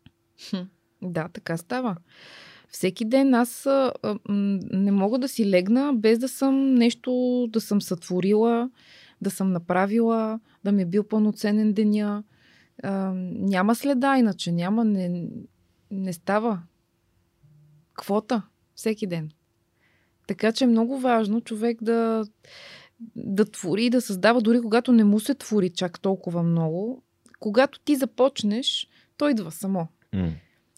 Хм, Да, така става. Всеки ден аз а, не мога да си легна без да съм нещо, да съм сътворила, да съм направила, да ми е бил пълноценен деня. А, няма следа, иначе няма, не, не става. Квота всеки ден. Така че е много важно човек да, да твори, да създава, дори когато не му се твори чак толкова много. Когато ти започнеш, той идва само. М.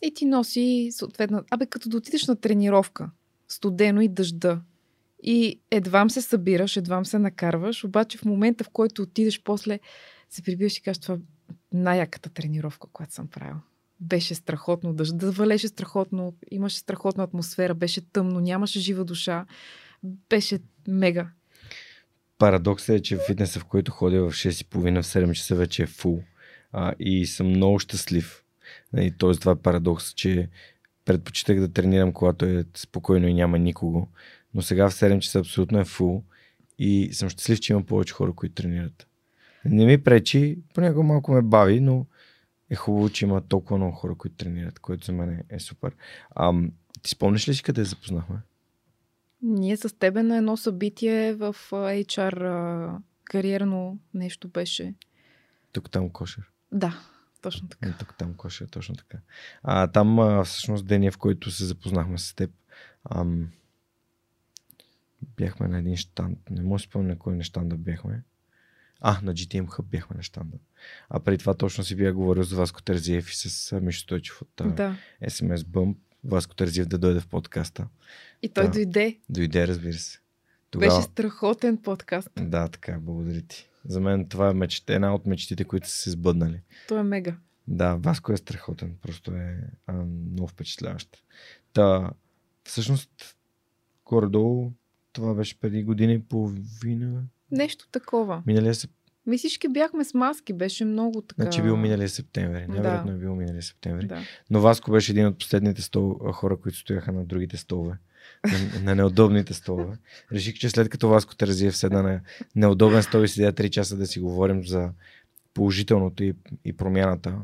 И ти носи съответно. Абе, като да отидеш на тренировка, студено и дъжда. И едвам се събираш, едвам се накарваш, обаче в момента, в който отидеш после, се прибиваш и кажеш, това е най-яката тренировка, която съм правил. Беше страхотно, дъжда валеше страхотно, имаше страхотна атмосфера, беше тъмно, нямаше жива душа. Беше мега. Парадоксът е, че в фитнеса, в който ходя в 6.30 в 7 часа вече е фул. А, и съм много щастлив. И, тоест това е парадокс, че предпочитах да тренирам, когато е спокойно и няма никого. Но сега в 7 часа абсолютно е фул. И съм щастлив, че има повече хора, които тренират. Не ми пречи, понякога малко ме бави, но е хубаво, че има толкова много хора, които тренират, което за мен е, супер. А, ти спомняш ли си къде запознахме? Ние с тебе на едно събитие в HR кариерно нещо беше. Тук там кошер. Да, точно така. Е, Тук там коша, точно така. А, там а, всъщност деня, в който се запознахме с теб, ам, бяхме на един штанд. Не мога да спомня на кой на щанда бяхме. А, на GTM Hub бяхме на щанда. А преди това точно си бях говорил с Васко Терзиев и с Мишо Стойчев от а, Да. SMS Bump. Васко Терзиев да дойде в подкаста. И той Да. дойде. Дойде, разбира се. Беше страхотен подкаст. Да, така, благодаря ти. За мен това е меч... една от мечтите, които са се сбъднали. То е мега. Да, Васко е страхотен. Просто е а, много впечатляващ. Та, всъщност, горе-долу, това беше преди година и половина. Нещо такова. Миналия се... Ми всички бяхме с маски, беше много така. Значи бил миналия септември. Да. Невероятно е бил миналия септември. Да. Но Васко беше един от последните стол, хора, които стояха на другите столове. На, на неудобните столове. Реших, че след като Васко Терзиев седна на неудобен стол и седя 3 часа да си говорим за положителното и, и промяната,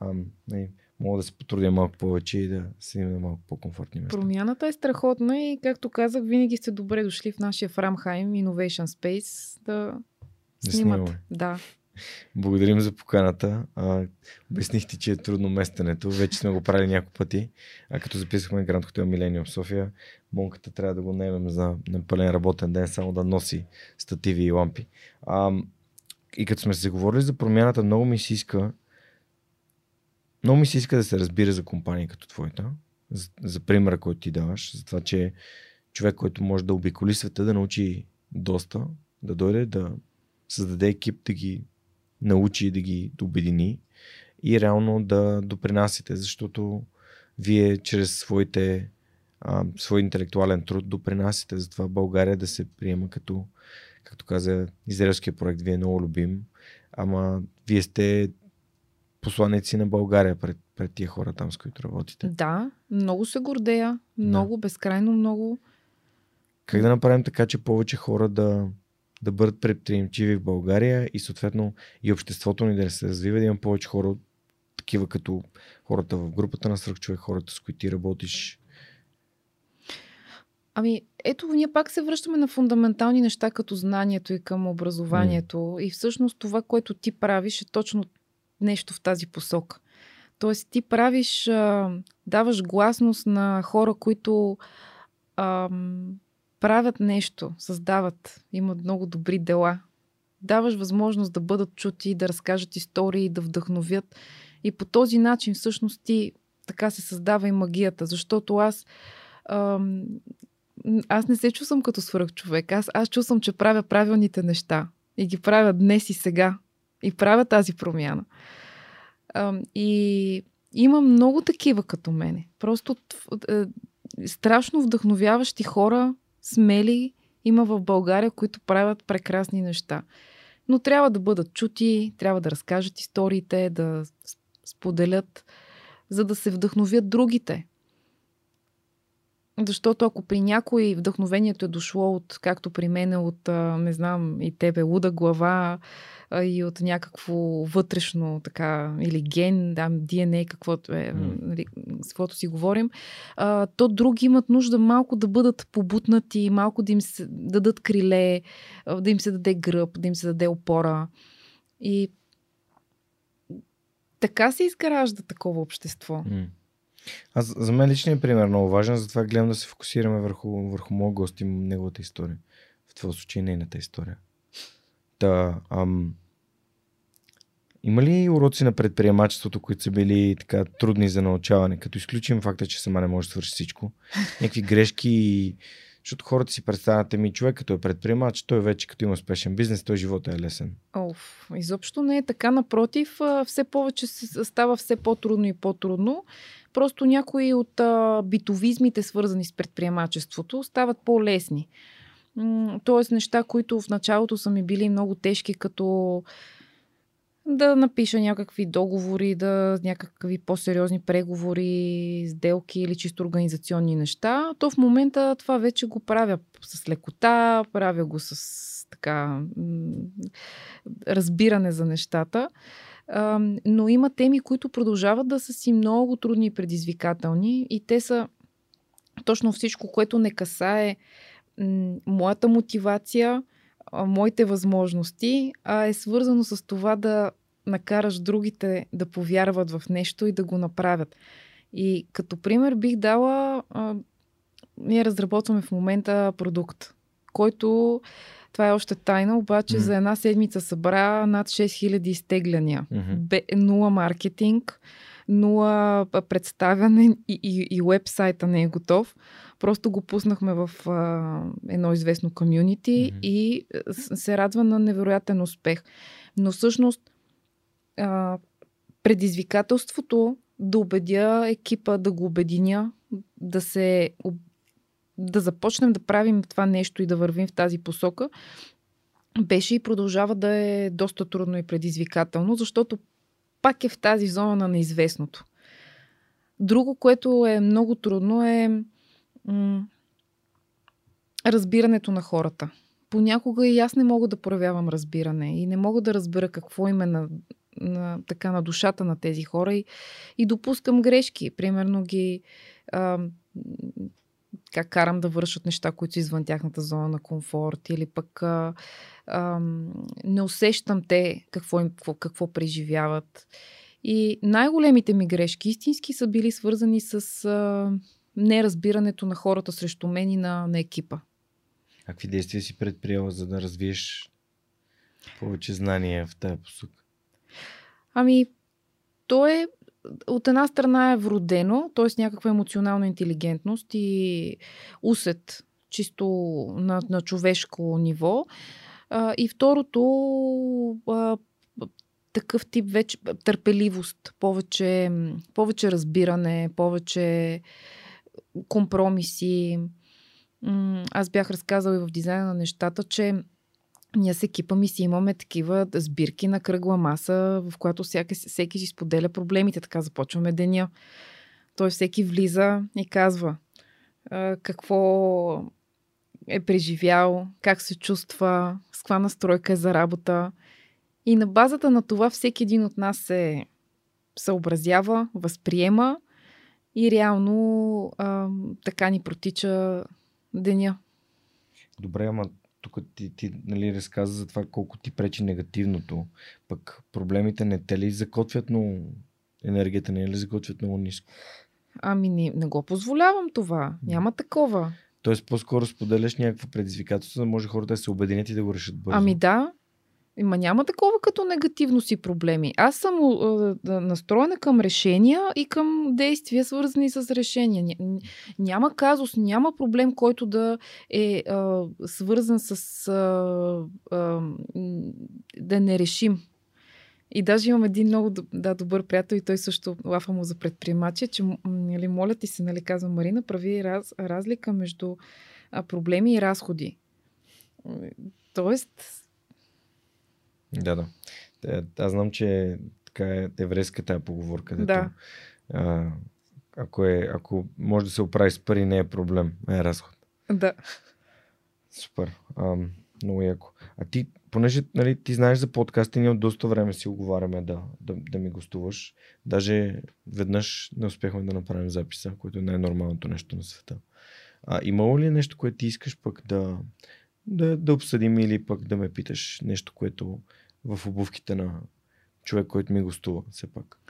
ам, не, мога да се потрудя малко повече и да седим на малко по-комфортни места. Промяната е страхотна и, както казах, винаги сте добре дошли в нашия Фрамхайм Innovation Space да Да снимат. снимаме. Да. Благодарим за поканата. А, обяснихте, че е трудно местенето. Вече сме го правили няколко пъти. А като записахме Гранд Хотел Милениум София, монката трябва да го наемем за на пълен работен ден, само да носи стативи и лампи. А, и като сме се говорили за промяната, много ми се иска много ми се иска да се разбира за компания като твоята, за, за примера, който ти даваш, за това, че човек, който може да обиколи света, да научи доста, да дойде, да създаде екип, да ги научи, да ги обедини и реално да допринасяте, защото вие чрез своите, а, свой интелектуален труд допринасяте за това България да се приема като, както каза, израелския проект ви е много любим, ама вие сте посланици на България пред, пред тия хора там, с които работите. Да, много се гордея. Много, безкрайно много. Как да направим така, че повече хора да, да бъдат предприемчиви в България и съответно и обществото ни да се развива, да има повече хора, такива като хората в групата на свръхчовек, хората с които ти работиш. Ами, ето, ние пак се връщаме на фундаментални неща, като знанието и към образованието. И всъщност това, което ти правиш, е точно нещо в тази посока. Тоест, ти правиш, а, даваш гласност на хора, които ам, правят нещо, създават, имат много добри дела. Даваш възможност да бъдат чути, да разкажат истории, да вдъхновят. И по този начин всъщност ти така се създава и магията, защото аз ам, аз не се чувствам като свръх човек. Аз, аз чувствам, че правя правилните неща. И ги правя днес и сега. И правя тази промяна. Ам, и има много такива като мене. Просто е, страшно вдъхновяващи хора, смели, има в България, които правят прекрасни неща. Но трябва да бъдат чути, трябва да разкажат историите, да споделят, за да се вдъхновят другите. Защото ако при някой вдъхновението е дошло от, както при мен, от, не знам, и тебе, луда глава, и от някакво вътрешно, така, или ген, да, DNA, каквото е, mm. с каквото си говорим, а, то други имат нужда малко да бъдат побутнати, малко да им се дадат криле, да им се даде гръб, да им се даде опора. И така се изгражда такова общество. Mm. Аз, за мен личният пример е много важен, затова гледам да се фокусираме върху, върху моят гост и неговата история. В това случай нейната история. Та, ам, има ли уроци на предприемачеството, които са били така трудни за научаване, като изключим факта, че сама не може да свърши всичко? Някакви грешки, защото хората си представят, ми човек като е предприемач, той вече като има успешен бизнес, той живота е лесен. Оф, изобщо не е така. Напротив, все повече става все по-трудно и по-трудно. Просто някои от а, битовизмите, свързани с предприемачеството, стават по-лесни. Тоест неща, които в началото са ми били много тежки, като да напиша някакви договори, да някакви по-сериозни преговори, сделки или чисто организационни неща, то в момента това вече го правя с лекота, правя го с така разбиране за нещата. Но има теми, които продължават да са си много трудни и предизвикателни и те са точно всичко, което не касае моята мотивация, моите възможности, а е свързано с това да накараш другите да повярват в нещо и да го направят. И като пример бих дала, а, ние разработваме в момента продукт, който, това е още тайна, обаче mm-hmm. за една седмица събра над 6000 изтегляния. Mm-hmm. Бе, нула маркетинг, нула представяне и, и, и вебсайта не е готов. Просто го пуснахме в а, едно известно комюнити mm-hmm. и се радва на невероятен успех. Но всъщност а, предизвикателството да убедя екипа, да го обединя, да се да започнем да правим това нещо и да вървим в тази посока, беше и продължава да е доста трудно и предизвикателно, защото пак е в тази зона на неизвестното. Друго, което е много трудно е м- разбирането на хората. Понякога и аз не мога да проявявам разбиране и не мога да разбера какво име на, на, така, на душата на тези хора и, и допускам грешки. Примерно ги а, как карам да вършат неща, които са извън тяхната зона на комфорт или пък а, а, не усещам те какво, им, какво, какво преживяват. И най-големите ми грешки истински са били свързани с а, неразбирането на хората срещу мен и на, на екипа. Какви действия си предприела, за да развиеш повече знания в тази посока? Ами, то е от една страна е вродено, т.е. някаква емоционална интелигентност и усет чисто на, на човешко ниво. А, и второто, а, такъв тип вече търпеливост, повече, повече разбиране, повече компромиси. Аз бях разказала и в дизайна на нещата, че ние с екипа ми си имаме такива сбирки на кръгла маса, в която всяка, всеки си споделя проблемите. Така започваме деня. Той всеки влиза и казва какво е преживял, как се чувства, с каква настройка е за работа. И на базата на това всеки един от нас се съобразява, възприема и реално а, така ни протича деня. Добре, ама тук ти, ти нали, разказа за това колко ти пречи негативното. Пък проблемите не те ли закотвят много енергията, не е ли закотвят много ниско? Ами не, не го позволявам това. Няма такова. Тоест по-скоро споделяш някакво предизвикателство, за да може хората да се обединят и да го решат бързо. Ами да, Има няма такова като негативно си проблеми. Аз съм настроена към решения и към действия, свързани с решения. Няма казус, няма проблем, който да е а, свързан с а, а, да не решим. И даже имам един много да, добър приятел и той също лафа му за предприемачи, че нали, моля ти се, нали, казва Марина, прави раз, разлика между проблеми и разходи. Тоест, да, да. Аз знам, че така е еврейска поговорка. Дето, да. А, ако, е, ако може да се оправи с пари, не е проблем, е разход. Да. Супер. А, много яко. А ти, понеже нали, ти знаеш за подкасти, ние от доста време си оговаряме да, да, да ми гостуваш. Даже веднъж не успяхме да направим записа, което е най-нормалното нещо на света. А, имало ли е нещо, което ти искаш пък да, да, да обсъдим или пък да ме питаш нещо, което в обувките на човек, който ми гостува, все пак.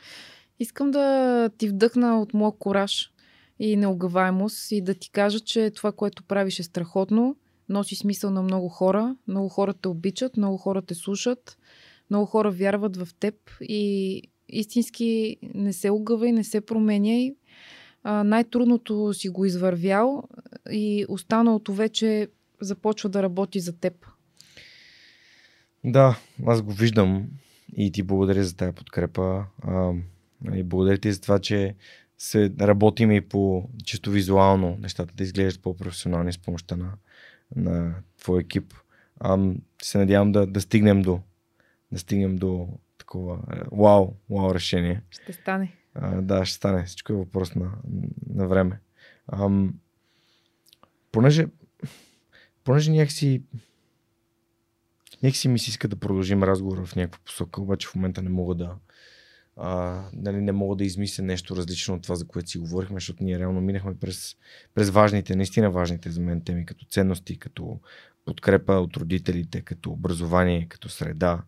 Искам да ти вдъхна от моя кораж и неогаваемост и да ти кажа, че това, което правиш е страхотно, носи смисъл на много хора, много хора те обичат, много хора те слушат, много хора вярват в теб и истински не се огъва не се променяй. най-трудното си го извървял и останалото вече започва да работи за теб. Да, аз го виждам и ти благодаря за тази подкрепа. А, и благодаря ти за това, че се работим и по чисто визуално нещата да изглеждат по-професионални с помощта на, на твой екип. А, се надявам да, да стигнем до да стигнем до такова вау, вау решение. Ще стане. А, да, ще стане. Всичко е въпрос на, на време. Ам, понеже, понеже някакси Нека си ми си иска да продължим разговора в някаква посока, обаче в момента не мога да, а, нали, не мога да измисля нещо различно от това, за което си говорихме, защото ние реално минахме през, през важните, наистина важните за мен теми, като ценности, като подкрепа от родителите, като образование, като среда,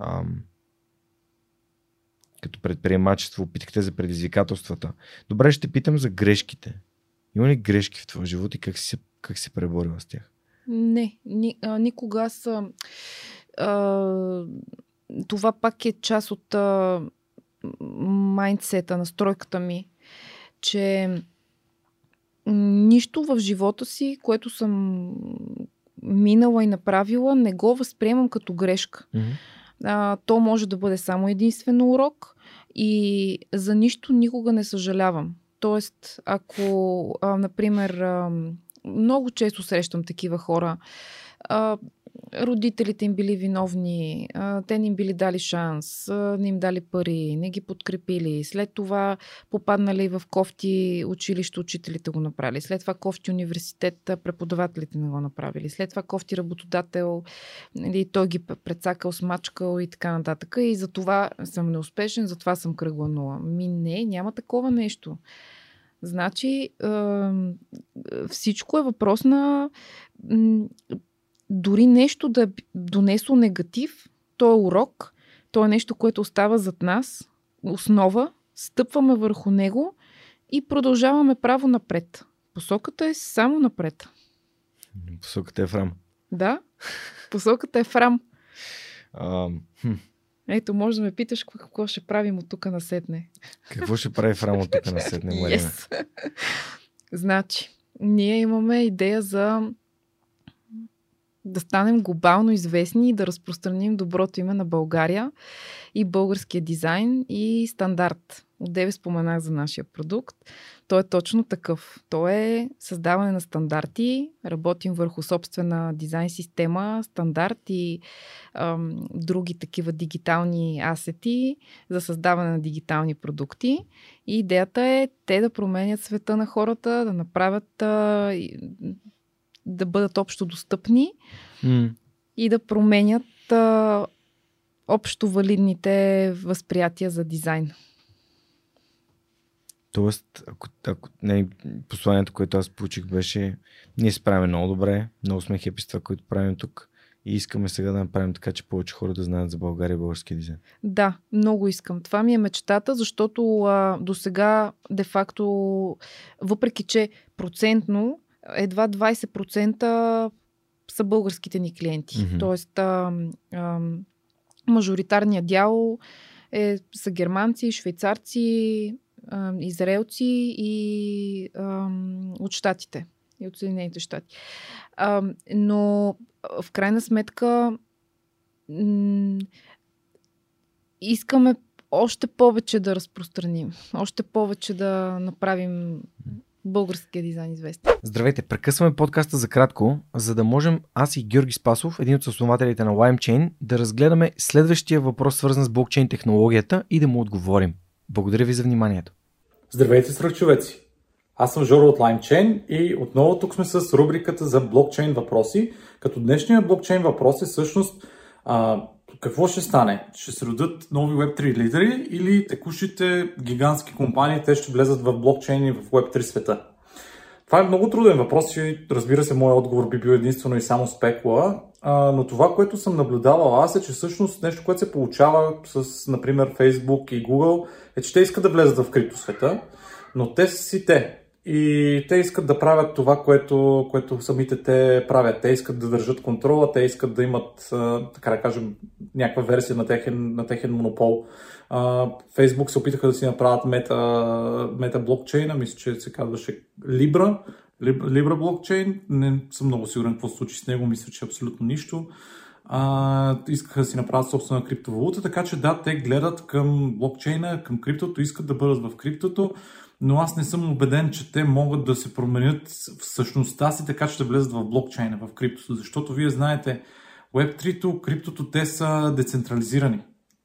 ам, като предприемачество, питахте за предизвикателствата. Добре, ще питам за грешките. Има ли грешки в твоя живот и как си, как си преборила с тях? Не, ни, а, никога аз. А, това пак е част от а, майндсета, настройката ми, че нищо в живота си, което съм минала и направила, не го възприемам като грешка. Мгм. А, то може да бъде само единствено урок и за нищо никога не съжалявам. Тоест, ако, а, например, а, много често срещам такива хора, а, родителите им били виновни, а, те не им били дали шанс, а, не им дали пари, не ги подкрепили, след това попаднали в кофти училище, учителите го направили, след това кофти университет, преподавателите не го направили, след това кофти работодател, нали, той ги прецакал, смачкал и така нататък. И за това съм неуспешен, затова съм кръгла нула. Ми не, няма такова нещо. Значи, всичко е въпрос на дори нещо да е донесло негатив, то е урок, то е нещо, което остава зад нас, основа, стъпваме върху него и продължаваме право напред. Посоката е само напред. Посоката е в рам. Да, посоката е в рам. А, хм, Ето, може да ме питаш какво- какво ще правим от тук насетне. какво ще прави в рам от тук на седне, Марина? Yes. значи, ние имаме идея за да станем глобално известни и да разпространим доброто име на България и българския дизайн и стандарт. Отдеве споменах за нашия продукт. Той е точно такъв. Той е създаване на стандарти, работим върху собствена дизайн система, стандарт и ам, други такива дигитални асети за създаване на дигитални продукти. И идеята е те да променят света на хората, да направят а, да бъдат общо достъпни М, и да променят а, общо валидните възприятия за дизайн. Тоест, ако, ако не, посланието, което аз получих беше, ние се правим много добре, много сме хепи с това, което правим тук и искаме сега да направим така, че повече хора да знаят за България и българския дизайн. Да, много искам. Това ми е мечтата, защото а, до сега, де-факто, въпреки че процентно, едва 20% са българските ни клиенти. Мгм. Тоест, а, а, мажоритарният дял е, са германци, швейцарци, а, израелци и а, от щатите. И от Съединените щати. А, но в крайна сметка м- искаме още повече да разпространим, още повече да направим българския дизайн известен. Здравейте, прекъсваме подкаста за кратко, за да можем аз и Георги Спасов, един от основателите на LimeChain, да разгледаме следващия въпрос, свързан с блокчейн технологията и да му отговорим. Благодаря ви за вниманието. Здравейте, свръхчовеци! Аз съм Жоро от LimeChain и отново тук сме с рубриката за блокчейн въпроси, като днешният блокчейн въпрос е всъщност а, какво ще стане? Ще се родят нови Web3 лидери или текущите гигантски компании, те ще влезат в блокчейн и в Web3 света? Това е много труден въпрос и разбира се, моят отговор би бил единствено и само спекула, но това, което съм наблюдавал аз е, че всъщност нещо, което се получава с, например, Facebook и Google, е, че те искат да влезат в криптосвета, но те си те. И те искат да правят това, което, което самите те правят. Те искат да държат контрола, те искат да имат, така да кажем, някаква версия на техен, на техен монопол. Facebook се опитаха да си направят мета, мета блокчейна, мисля, че се казваше Libra, Libra блокчейн. Не съм много сигурен какво се случи с него, мисля, че абсолютно нищо. А, искаха да си направят собствена криптовалута, така че да, те гледат към блокчейна, към криптото, искат да бъдат в криптото, но аз не съм убеден, че те могат да се променят в същността си, така че да влезат в блокчейна, в криптото, защото вие знаете, Web3-то, криптото, те са децентрализирани.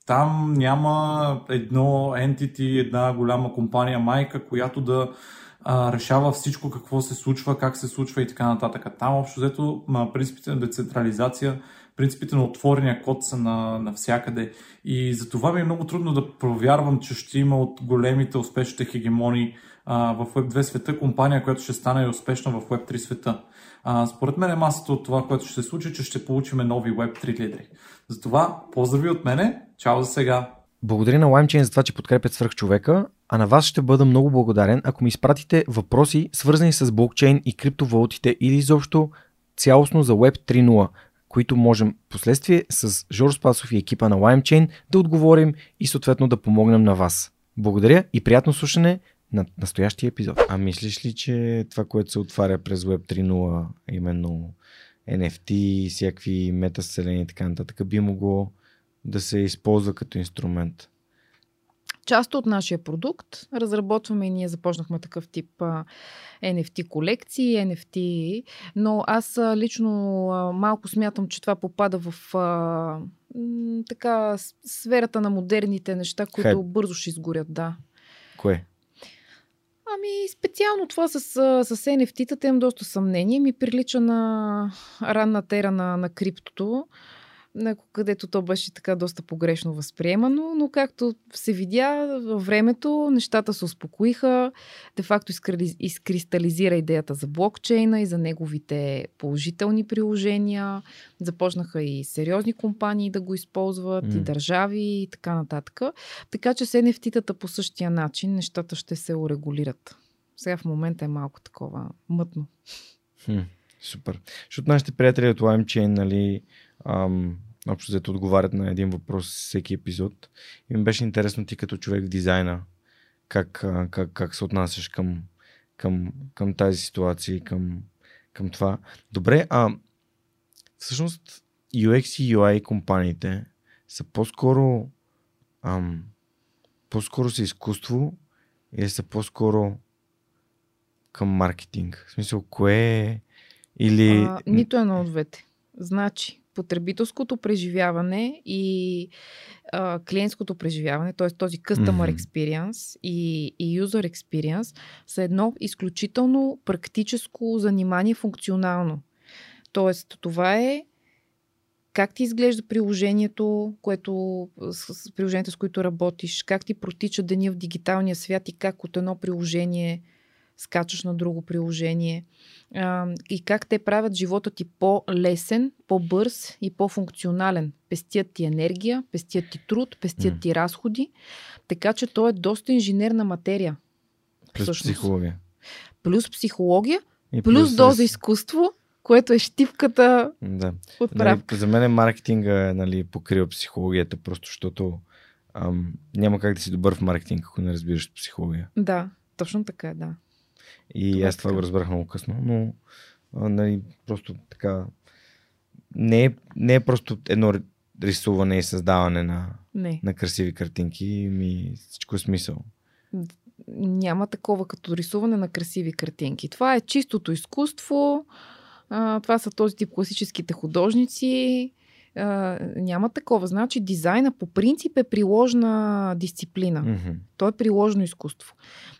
Там няма едно entity, една голяма компания майка, която да а, решава всичко какво се случва, как се случва и така нататък. Там общо взето принципите на децентрализация, принципите на отворения код са на, навсякъде. И за това ми е много трудно да провярвам, че ще има от големите успешните хегемони а, в Web2 света компания, която ще стане успешна в Web3 света. А, според мен е масата от това, което ще се случи, че ще получим нови Web3 лидери. Затова поздрави от мене, чао за сега! Благодаря на LimeChain за това, че подкрепят свръхчовека, а на вас ще бъда много благодарен, ако ми изпратите въпроси, свързани с блокчейн и криптовалутите или изобщо цялостно за Web 3.0. които можем последствие с Жор Спасов и екипа на LimeChain да отговорим и съответно да помогнем на вас. Благодаря и приятно слушане на настоящия епизод. А мислиш ли, че това, което се отваря през Web 3.0, именно NFT, всякакви метавселени и така нататък, би могло да се използва като инструмент? Част от нашия продукт. Разработваме и ние започнахме такъв тип NFT колекции, NFT, но аз лично малко смятам, че това попада в така сферата на модерните неща, които Хайп. бързо ще изгорят, да. Кое? Ами, специално това с, с NFT-тата имам доста съмнение. Ми прилича на ранна тера на, на криптото, където то беше така доста погрешно възприемано, но както се видя във времето, нещата се успокоиха, де-факто изкристализира идеята за блокчейна и за неговите положителни приложения. Започнаха и сериозни компании да го използват, М. и държави и така нататък. Така че с NFT-тата по същия начин нещата ще се урегулират. Сега в момента е малко такова мътно. Хм, супер. Защото нашите приятели от LimeChain, нали, ам, общо взето отговарят на един въпрос всеки епизод. И ми беше интересно ти като човек в дизайна, как, как, как се отнасяш към, към, към тази ситуация и към, към това. Добре, а всъщност UX и UI компаниите са по-скоро ам, по-скоро са изкуство или са по-скоро към маркетинг? В смисъл, кое е или... А, нито едно от двете. Значи, потребителското преживяване и а, клиентското преживяване, т.е. този customer experience и, и user experience са едно изключително практическо занимание функционално. Тоест, това е как ти изглежда приложението, което, с, с приложението, с които работиш, как ти протича деня в дигиталния свят и как от едно приложение скачаш на друго приложение а, и как те правят живота ти по-лесен, по-бърз и по-функционален. Пестят ти енергия, пестят ти труд, пестят М. ти разходи, така че то е доста инженерна материя. Плюс всъщност. психология. Плюс психология, И плюс доза рес- изкуство, което е щипката Да. отправка. Нали, за мен маркетинга нали, покрива психологията, просто защото ам, няма как да си добър в маркетинг, ако не разбираш психология. Да, точно така, да. И Това е аз това така. го разбрах много късно, но а, нали, просто така не е, не е просто едно рисуване и създаване на, Не. на красиви картинки, ми всичко е смисъл. няма такова като рисуване на красиви картинки. Това е чистото изкуство. А, това са този тип класическите художници. А, няма такова. Значи дизайна по принцип е приложна дисциплина. Мгм. То е приложно изкуство.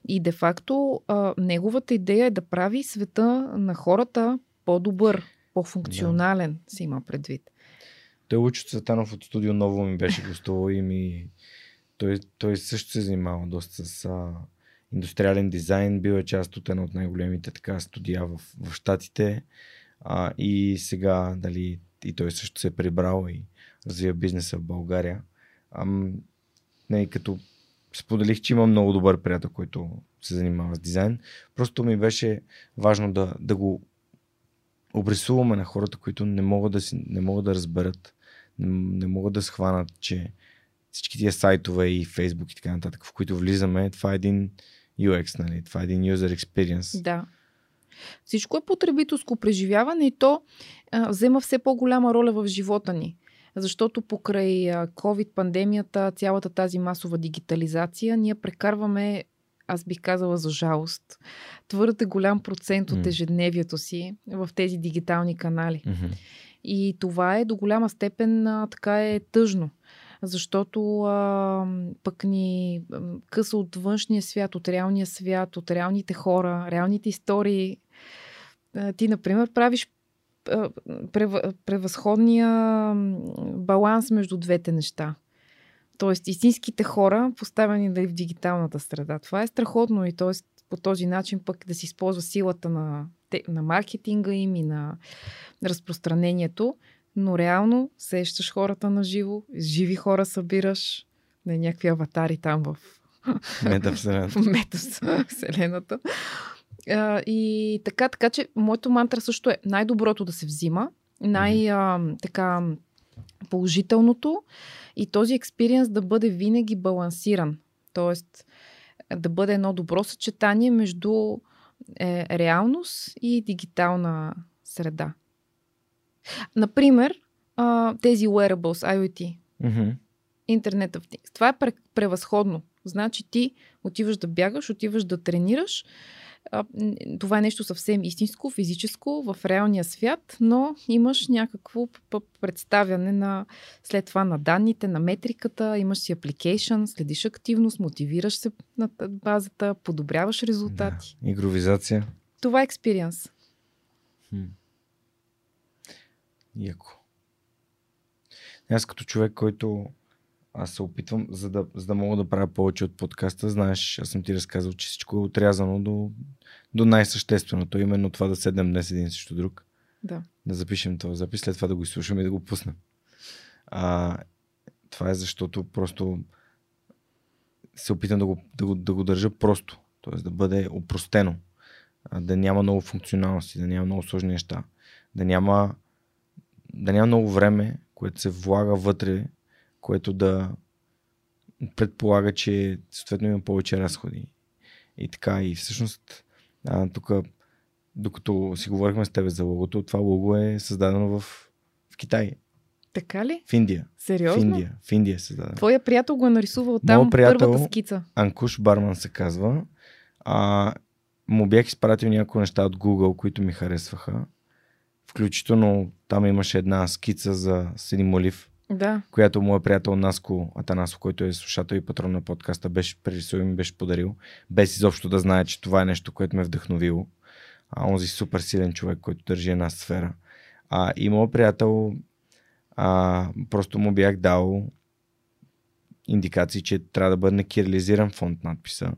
И де-факто а, неговата идея е да прави света на хората по-добър, по-функционален, се има предвид. Той Лучо Цветанов от студио Ново ми беше гостувал и ми... Той, той също се занимава доста с а, индустриален дизайн. Бил е част от една от най-големите така студия в, в Штатите. А, и сега, дали, и той също се е прибрал и развива бизнеса в България. Ам, не, като споделих, че имам много добър приятел, който се занимава с дизайн. Просто ми беше важно да, да го обрисуваме на хората, които не могат да, си, не могат да разберат, не, не могат да схванат, че всички тия сайтове и Фейсбук и така нататък, в които влизаме, това е един UX, нали? това е един user experience. Да. Всичко е потребителско преживяване и то а, взема все по-голяма роля в живота ни. Защото покрай COVID-пандемията, цялата тази масова дигитализация, ние прекарваме, аз бих казала за жалост, твърде голям процент от ежедневието си в тези дигитални канали. И това е до голяма степен а, така е тъжно. Защото а, пък ни къса от външния свят, от реалния свят, от реалните хора, реалните истории. Ти, например, правиш превъзходния баланс между двете неща. Тоест, истинските хора, поставени дали в дигиталната среда. Това е страхотно и т.е. по този начин пък да се използва силата на, на маркетинга им и на разпространението, но реално сещаш хората на живо, живи хора събираш, не някакви аватари там в, Метавселена. в метавселената. А, и така, така че моето мантра също е най-доброто да се взима, най-така положителното и този експириенс да бъде винаги балансиран. Тоест да бъде едно добро съчетание между е, реалност и дигитална среда. Например, а, тези wearables, IoT, Mm-hmm. Internet of Things. Това е превъзходно. Значи ти отиваш да бягаш, отиваш да тренираш. А, това е нещо съвсем истинско, физическо, в реалния свят, но имаш някакво представяне на след това на данните, на метриката, имаш си апликейшн, следиш активност, мотивираш се на базата, подобряваш резултати. Да. Игровизация. Това е експириенс. Яко. Аз като човек, който аз се опитвам, за да, за да мога да правя повече от подкаста, знаеш, аз съм ти разказал, че всичко е отрязано до, до най-същественото, именно това да седнем днес един срещу друг. Да. Да запишем този запис, след това да го изслушаме и да го пуснем. А, това е защото просто се опитам да го, да го, да го държа просто, т.е. да бъде опростено, да няма много функционалности, да няма много сложни неща, да няма, да няма много време, което се влага вътре, което да предполага, че съответно има повече разходи. И така, и всъщност тук, докато си говорихме с тебе за логото, това лого е създадено в, в Китай. Така ли? В Индия. Сериозно? В Индия. В Индия е създадено. Твоя приятел го е нарисувал там приятел, първата скица. Анкуш Барман се казва. А, му бях изпратил някои неща от Google, които ми харесваха. Включително там имаше една скица за Сини Молив, да. която моят приятел Наско Атанасов, който е слушател и патрон на подкаста, беше прерисувал и ми беше подарил, без изобщо да знае, че това е нещо, което ме е вдъхновило. А онзи супер силен човек, който държи една сфера. А, и моят приятел а, просто му бях дал индикации, че трябва да бъде кирилизиран фонд надписа.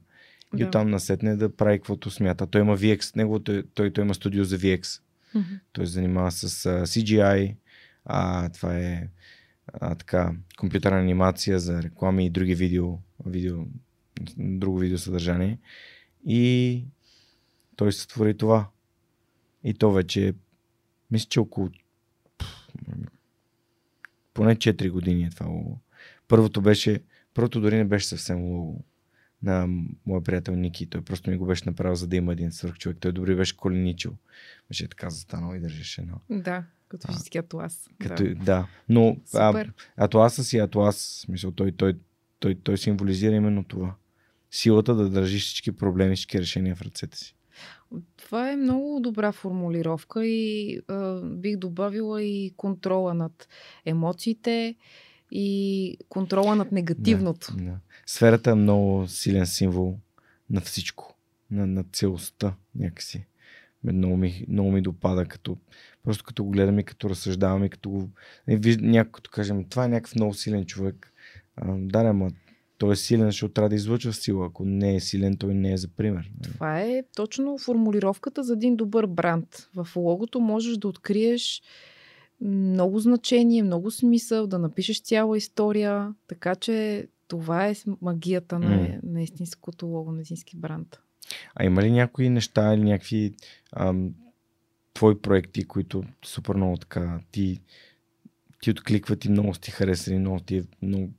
И да. оттам насетне да прави каквото смята. Той има VX, неговото, той, той има студио за VX. Mm-hmm. Той се занимава с uh, CGI, а, това е а, така, компютърна анимация за реклами и други видео, видео друго видео съдържание. И той се твори това. И то вече, мисля, че около поне 4 години е това лого. Първото беше, първото дори не беше съвсем лого на моя приятел Ники. Той просто ми го беше направил, за да има един свърх човек. Той добре беше коленичил. Беше така застанал и държеше едно. Да, като физически атлас. Като, да. да. Но а, атласа си атлас, смисъл, той, той, той, той символизира именно това. Силата да държиш всички проблеми, всички решения в ръцете си. Това е много добра формулировка и а, бих добавила и контрола над емоциите и контрола над негативното. Да, да. Сферата е много силен символ на всичко, на, на целостта някакси. Много ми, много ми допада, като, просто като го гледам и като разсъждавам и като го... Някой като кажем, това е някакъв много силен човек. А, да, ама той е силен, защото трябва да излъчва сила. Ако не е силен, той не е за пример. Това е точно формулировката за един добър бранд. В логото можеш да откриеш много значение, много смисъл, да напишеш цяла история, така че това е магията на, mm. на истинското лого, на истински бранд. А има ли някои неща или някакви ам, твои проекти, които супер много така ти, ти откликват и много ти харесали, много ти, много,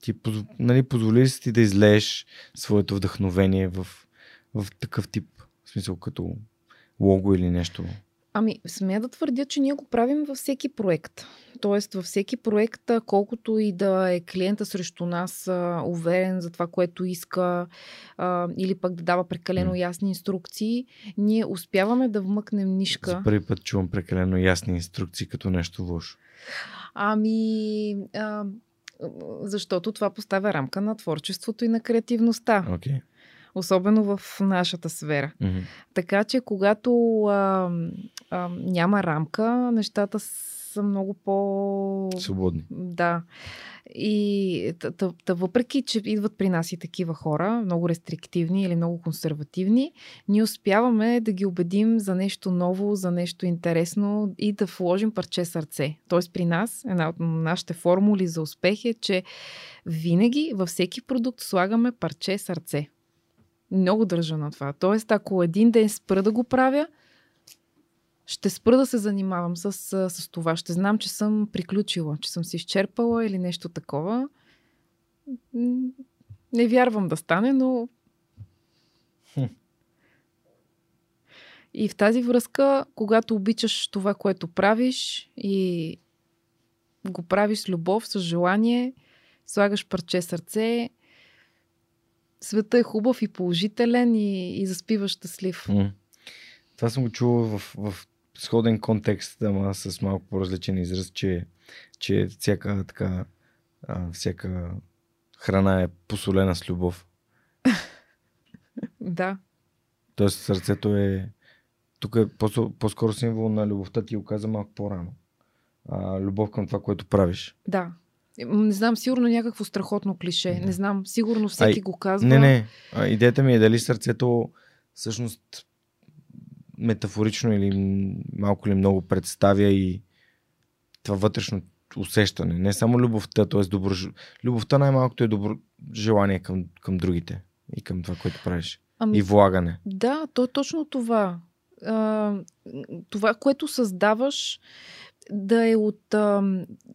ти нали, позволи си ти да излееш своето вдъхновение в, в такъв тип, в смисъл като лого или нещо? Ами, смея да твърдя, че ние го правим във всеки проект. Тоест, във всеки проект, колкото и да е клиента срещу нас а, уверен за това, което иска, а, или пък да дава прекалено ясни инструкции, ние успяваме да вмъкнем нишка. За първи път чувам прекалено ясни инструкции като нещо лошо. Ами, а, защото това поставя рамка на творчеството и на креативността. Okay особено в нашата сфера. Mm-hmm. Така че, когато а, а, няма рамка, нещата са много по... Свободни. Да. И та, въпреки, че идват при нас и такива хора, много рестриктивни или много консервативни, ние успяваме да ги убедим за нещо ново, за нещо интересно и да вложим парче сърце. Тоест при нас, една от нашите формули за успех е, че винаги във всеки продукт слагаме парче сърце. Много държа на това. Тоест, ако един ден спра да го правя, ще спра да се занимавам с, с това. Ще знам, че съм приключила, че съм се изчерпала или нещо такова. Не вярвам да стане, но. Хм. И в тази връзка, когато обичаш това, което правиш и го правиш с любов, с желание, слагаш парче сърце, света е хубав и положителен и, и заспиваш щастлив. Това съм го чувал в, в сходен контекст, ама с малко по-различен израз, че, че всяка така, а, всяка храна е посолена с любов. да. Тоест сърцето е тук е по-скоро символ на любовта ти го каза малко по-рано. А, любов към това, което правиш. Да. Не знам, сигурно някакво страхотно клише. Не знам, сигурно всеки а, го казва. Не, не. А, идеята ми е дали сърцето всъщност метафорично или малко ли много представя и това вътрешно усещане. Не само любовта, т.е. Добро... Любовта най-малкото е добро желание към, към другите и към това, което правиш. Ами, и влагане. Да, то е точно това. А, това, което създаваш, да е от а,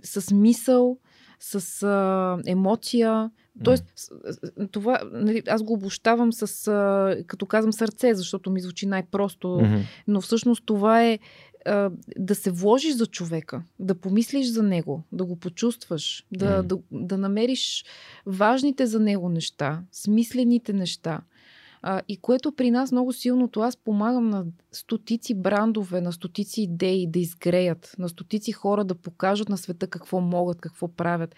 с мисъл, с а, емоция. Тоест, mm. това, нали, аз го обощавам с, а, като казвам сърце, защото ми звучи най-просто, mm-hmm. но всъщност това е а, да се вложиш за човека, да помислиш за него, да го почувстваш, да, mm. да, да намериш важните за него неща, смислените неща. А, и което при нас много силното, аз помагам на стотици брандове, на стотици идеи да изгреят, на стотици хора да покажат на света какво могат, какво правят.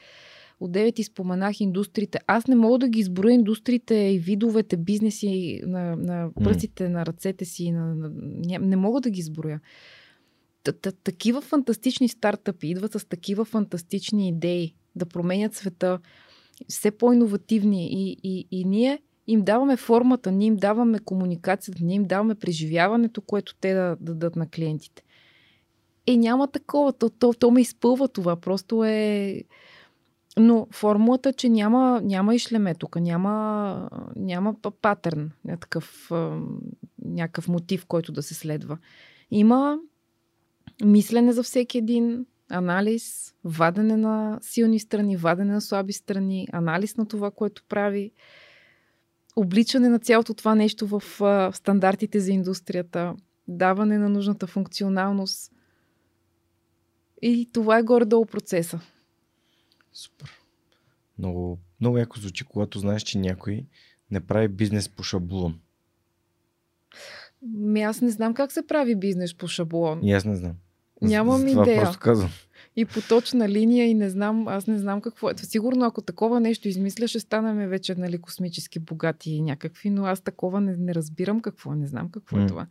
От 9 ти споменах индустриите. Аз не мога да ги изброя индустриите и видовете бизнеси на, на пръстите, mm. на ръцете си. На, на, не мога да ги изброя. Такива фантастични стартъпи идват с такива фантастични идеи да променят света, все по-инновативни. И, и, и ние им даваме формата, ние им даваме комуникацията, ние им даваме преживяването, което те да, да дадат на клиентите. Е, няма такова. То, то, то ме изпълва това. Просто е... Но формулата, че няма, няма ишлеме тук, няма, няма патърн, някакъв, някакъв мотив, който да се следва. Има мислене за всеки един, анализ, вадене на силни страни, вадене на слаби страни, анализ на това, което прави обличане на цялото това нещо в а, стандартите за индустрията, даване на нужната функционалност. И това е горе-долу процеса. Супер. Много, много яко звучи, когато знаеш, че някой не прави бизнес по шаблон. Ми аз не знам как се прави бизнес по шаблон. И аз не знам. Нямам идея. просто казвам и по точна линия и не знам, аз не знам какво е. Сигурно ако такова нещо измисля, ще станем вече нали, космически богати и някакви, но аз такова не, не разбирам какво, не знам какво mm. е това.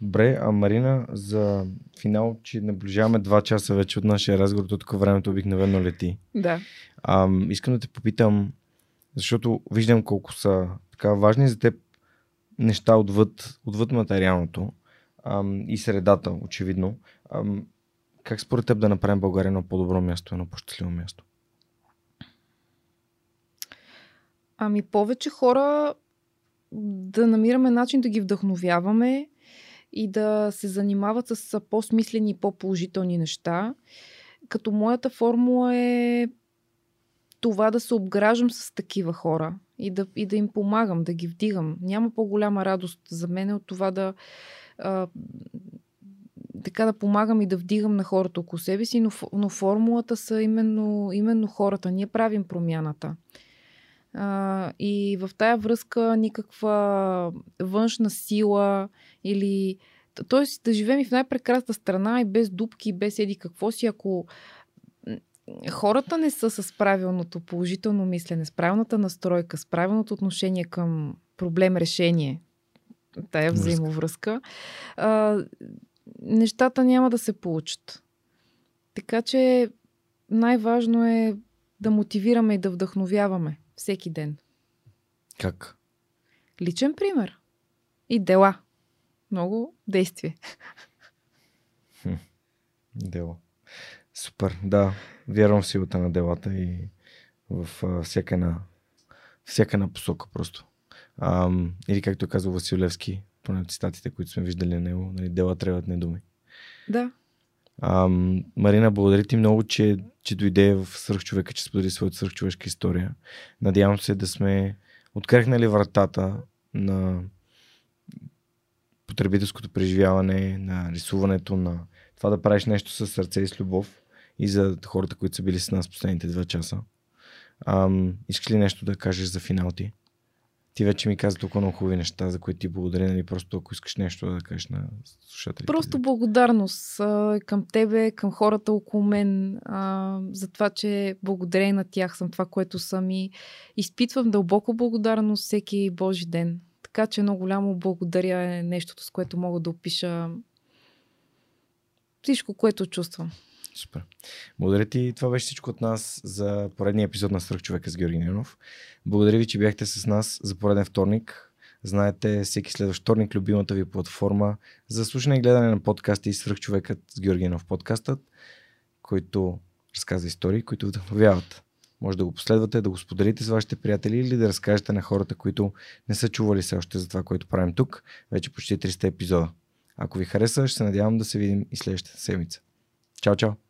Добре, а Марина, за финал, че наближаваме два часа вече от нашия разговор, тук времето обикновено лети. Да. А, искам да те попитам, защото виждам колко са така важни за теб неща отвъд, отвъд материалното ам, и средата, очевидно. Ам, как според теб да направим България едно по-добро място, едно по-щастливо място? Ами повече хора да намираме начин да ги вдъхновяваме и да се занимават с по-смислени и по-положителни неща. Като моята формула е това да се обграждам с такива хора и да, и да им помагам, да ги вдигам. Няма по-голяма радост за мен от това да така да помагам и да вдигам на хората около себе си, но, но формулата са именно, именно хората. Ние правим промяната. А, и в тая връзка никаква външна сила или. Тоест да живеем и в най-прекрасна страна и без дупки, без еди какво си, ако хората не са с правилното положително мислене, с правилната настройка, с правилното отношение към проблем-решение, тая взаимовръзка, а, нещата няма да се получат. Така че най-важно е да мотивираме и да вдъхновяваме всеки ден. Как? Личен пример. И дела. Много действие. Хм. Супер, да. Вярвам в силата на делата и в всяка една, всяка една посока просто. А, или както е казал Васил Поне цитатите, които сме виждали на него, нали, дела трябват не думи. Да. А, Марина, благодаря ти много, че, че дойде в Свърхчовека, че сподели своята свърхчовешка история. Надявам се да сме открехнали вратата на потребителското преживяване, на рисуването, на това да правиш нещо с сърце и с любов и за хората, които са били с нас последните два часа. Ам, искаш ли нещо да кажеш за финал ти? Ти вече ми каза толкова много хубави неща, за които ти благодаря, нали? Просто ако искаш нещо да кажеш на слушателите. Просто благодарност а, към тебе, към хората около мен, а, за това, че благодарение на тях съм това, което съм и изпитвам дълбоко благодарност всеки Божи ден. Така че много голямо благодаря е нещото, с което мога да опиша всичко, което чувствам. Супер. Благодаря ти. Това беше всичко от нас за поредния епизод на Свърхчовека с Георги Ненов. Благодаря ви, че бяхте с нас за пореден вторник. Знаете, всеки следващ вторник любимата ви платформа за слушане и гледане на подкасти и Свърхчовекът с Георги Ненов подкастът, който разказва истории, които вдъхновяват. Може да го последвате, да го споделите с вашите приятели или да разкажете на хората, които не са чували все още за това, което правим тук. Вече почти 300 епизода. Ако ви хареса, ще се надявам да се видим и следващата седмица. Чао, чао!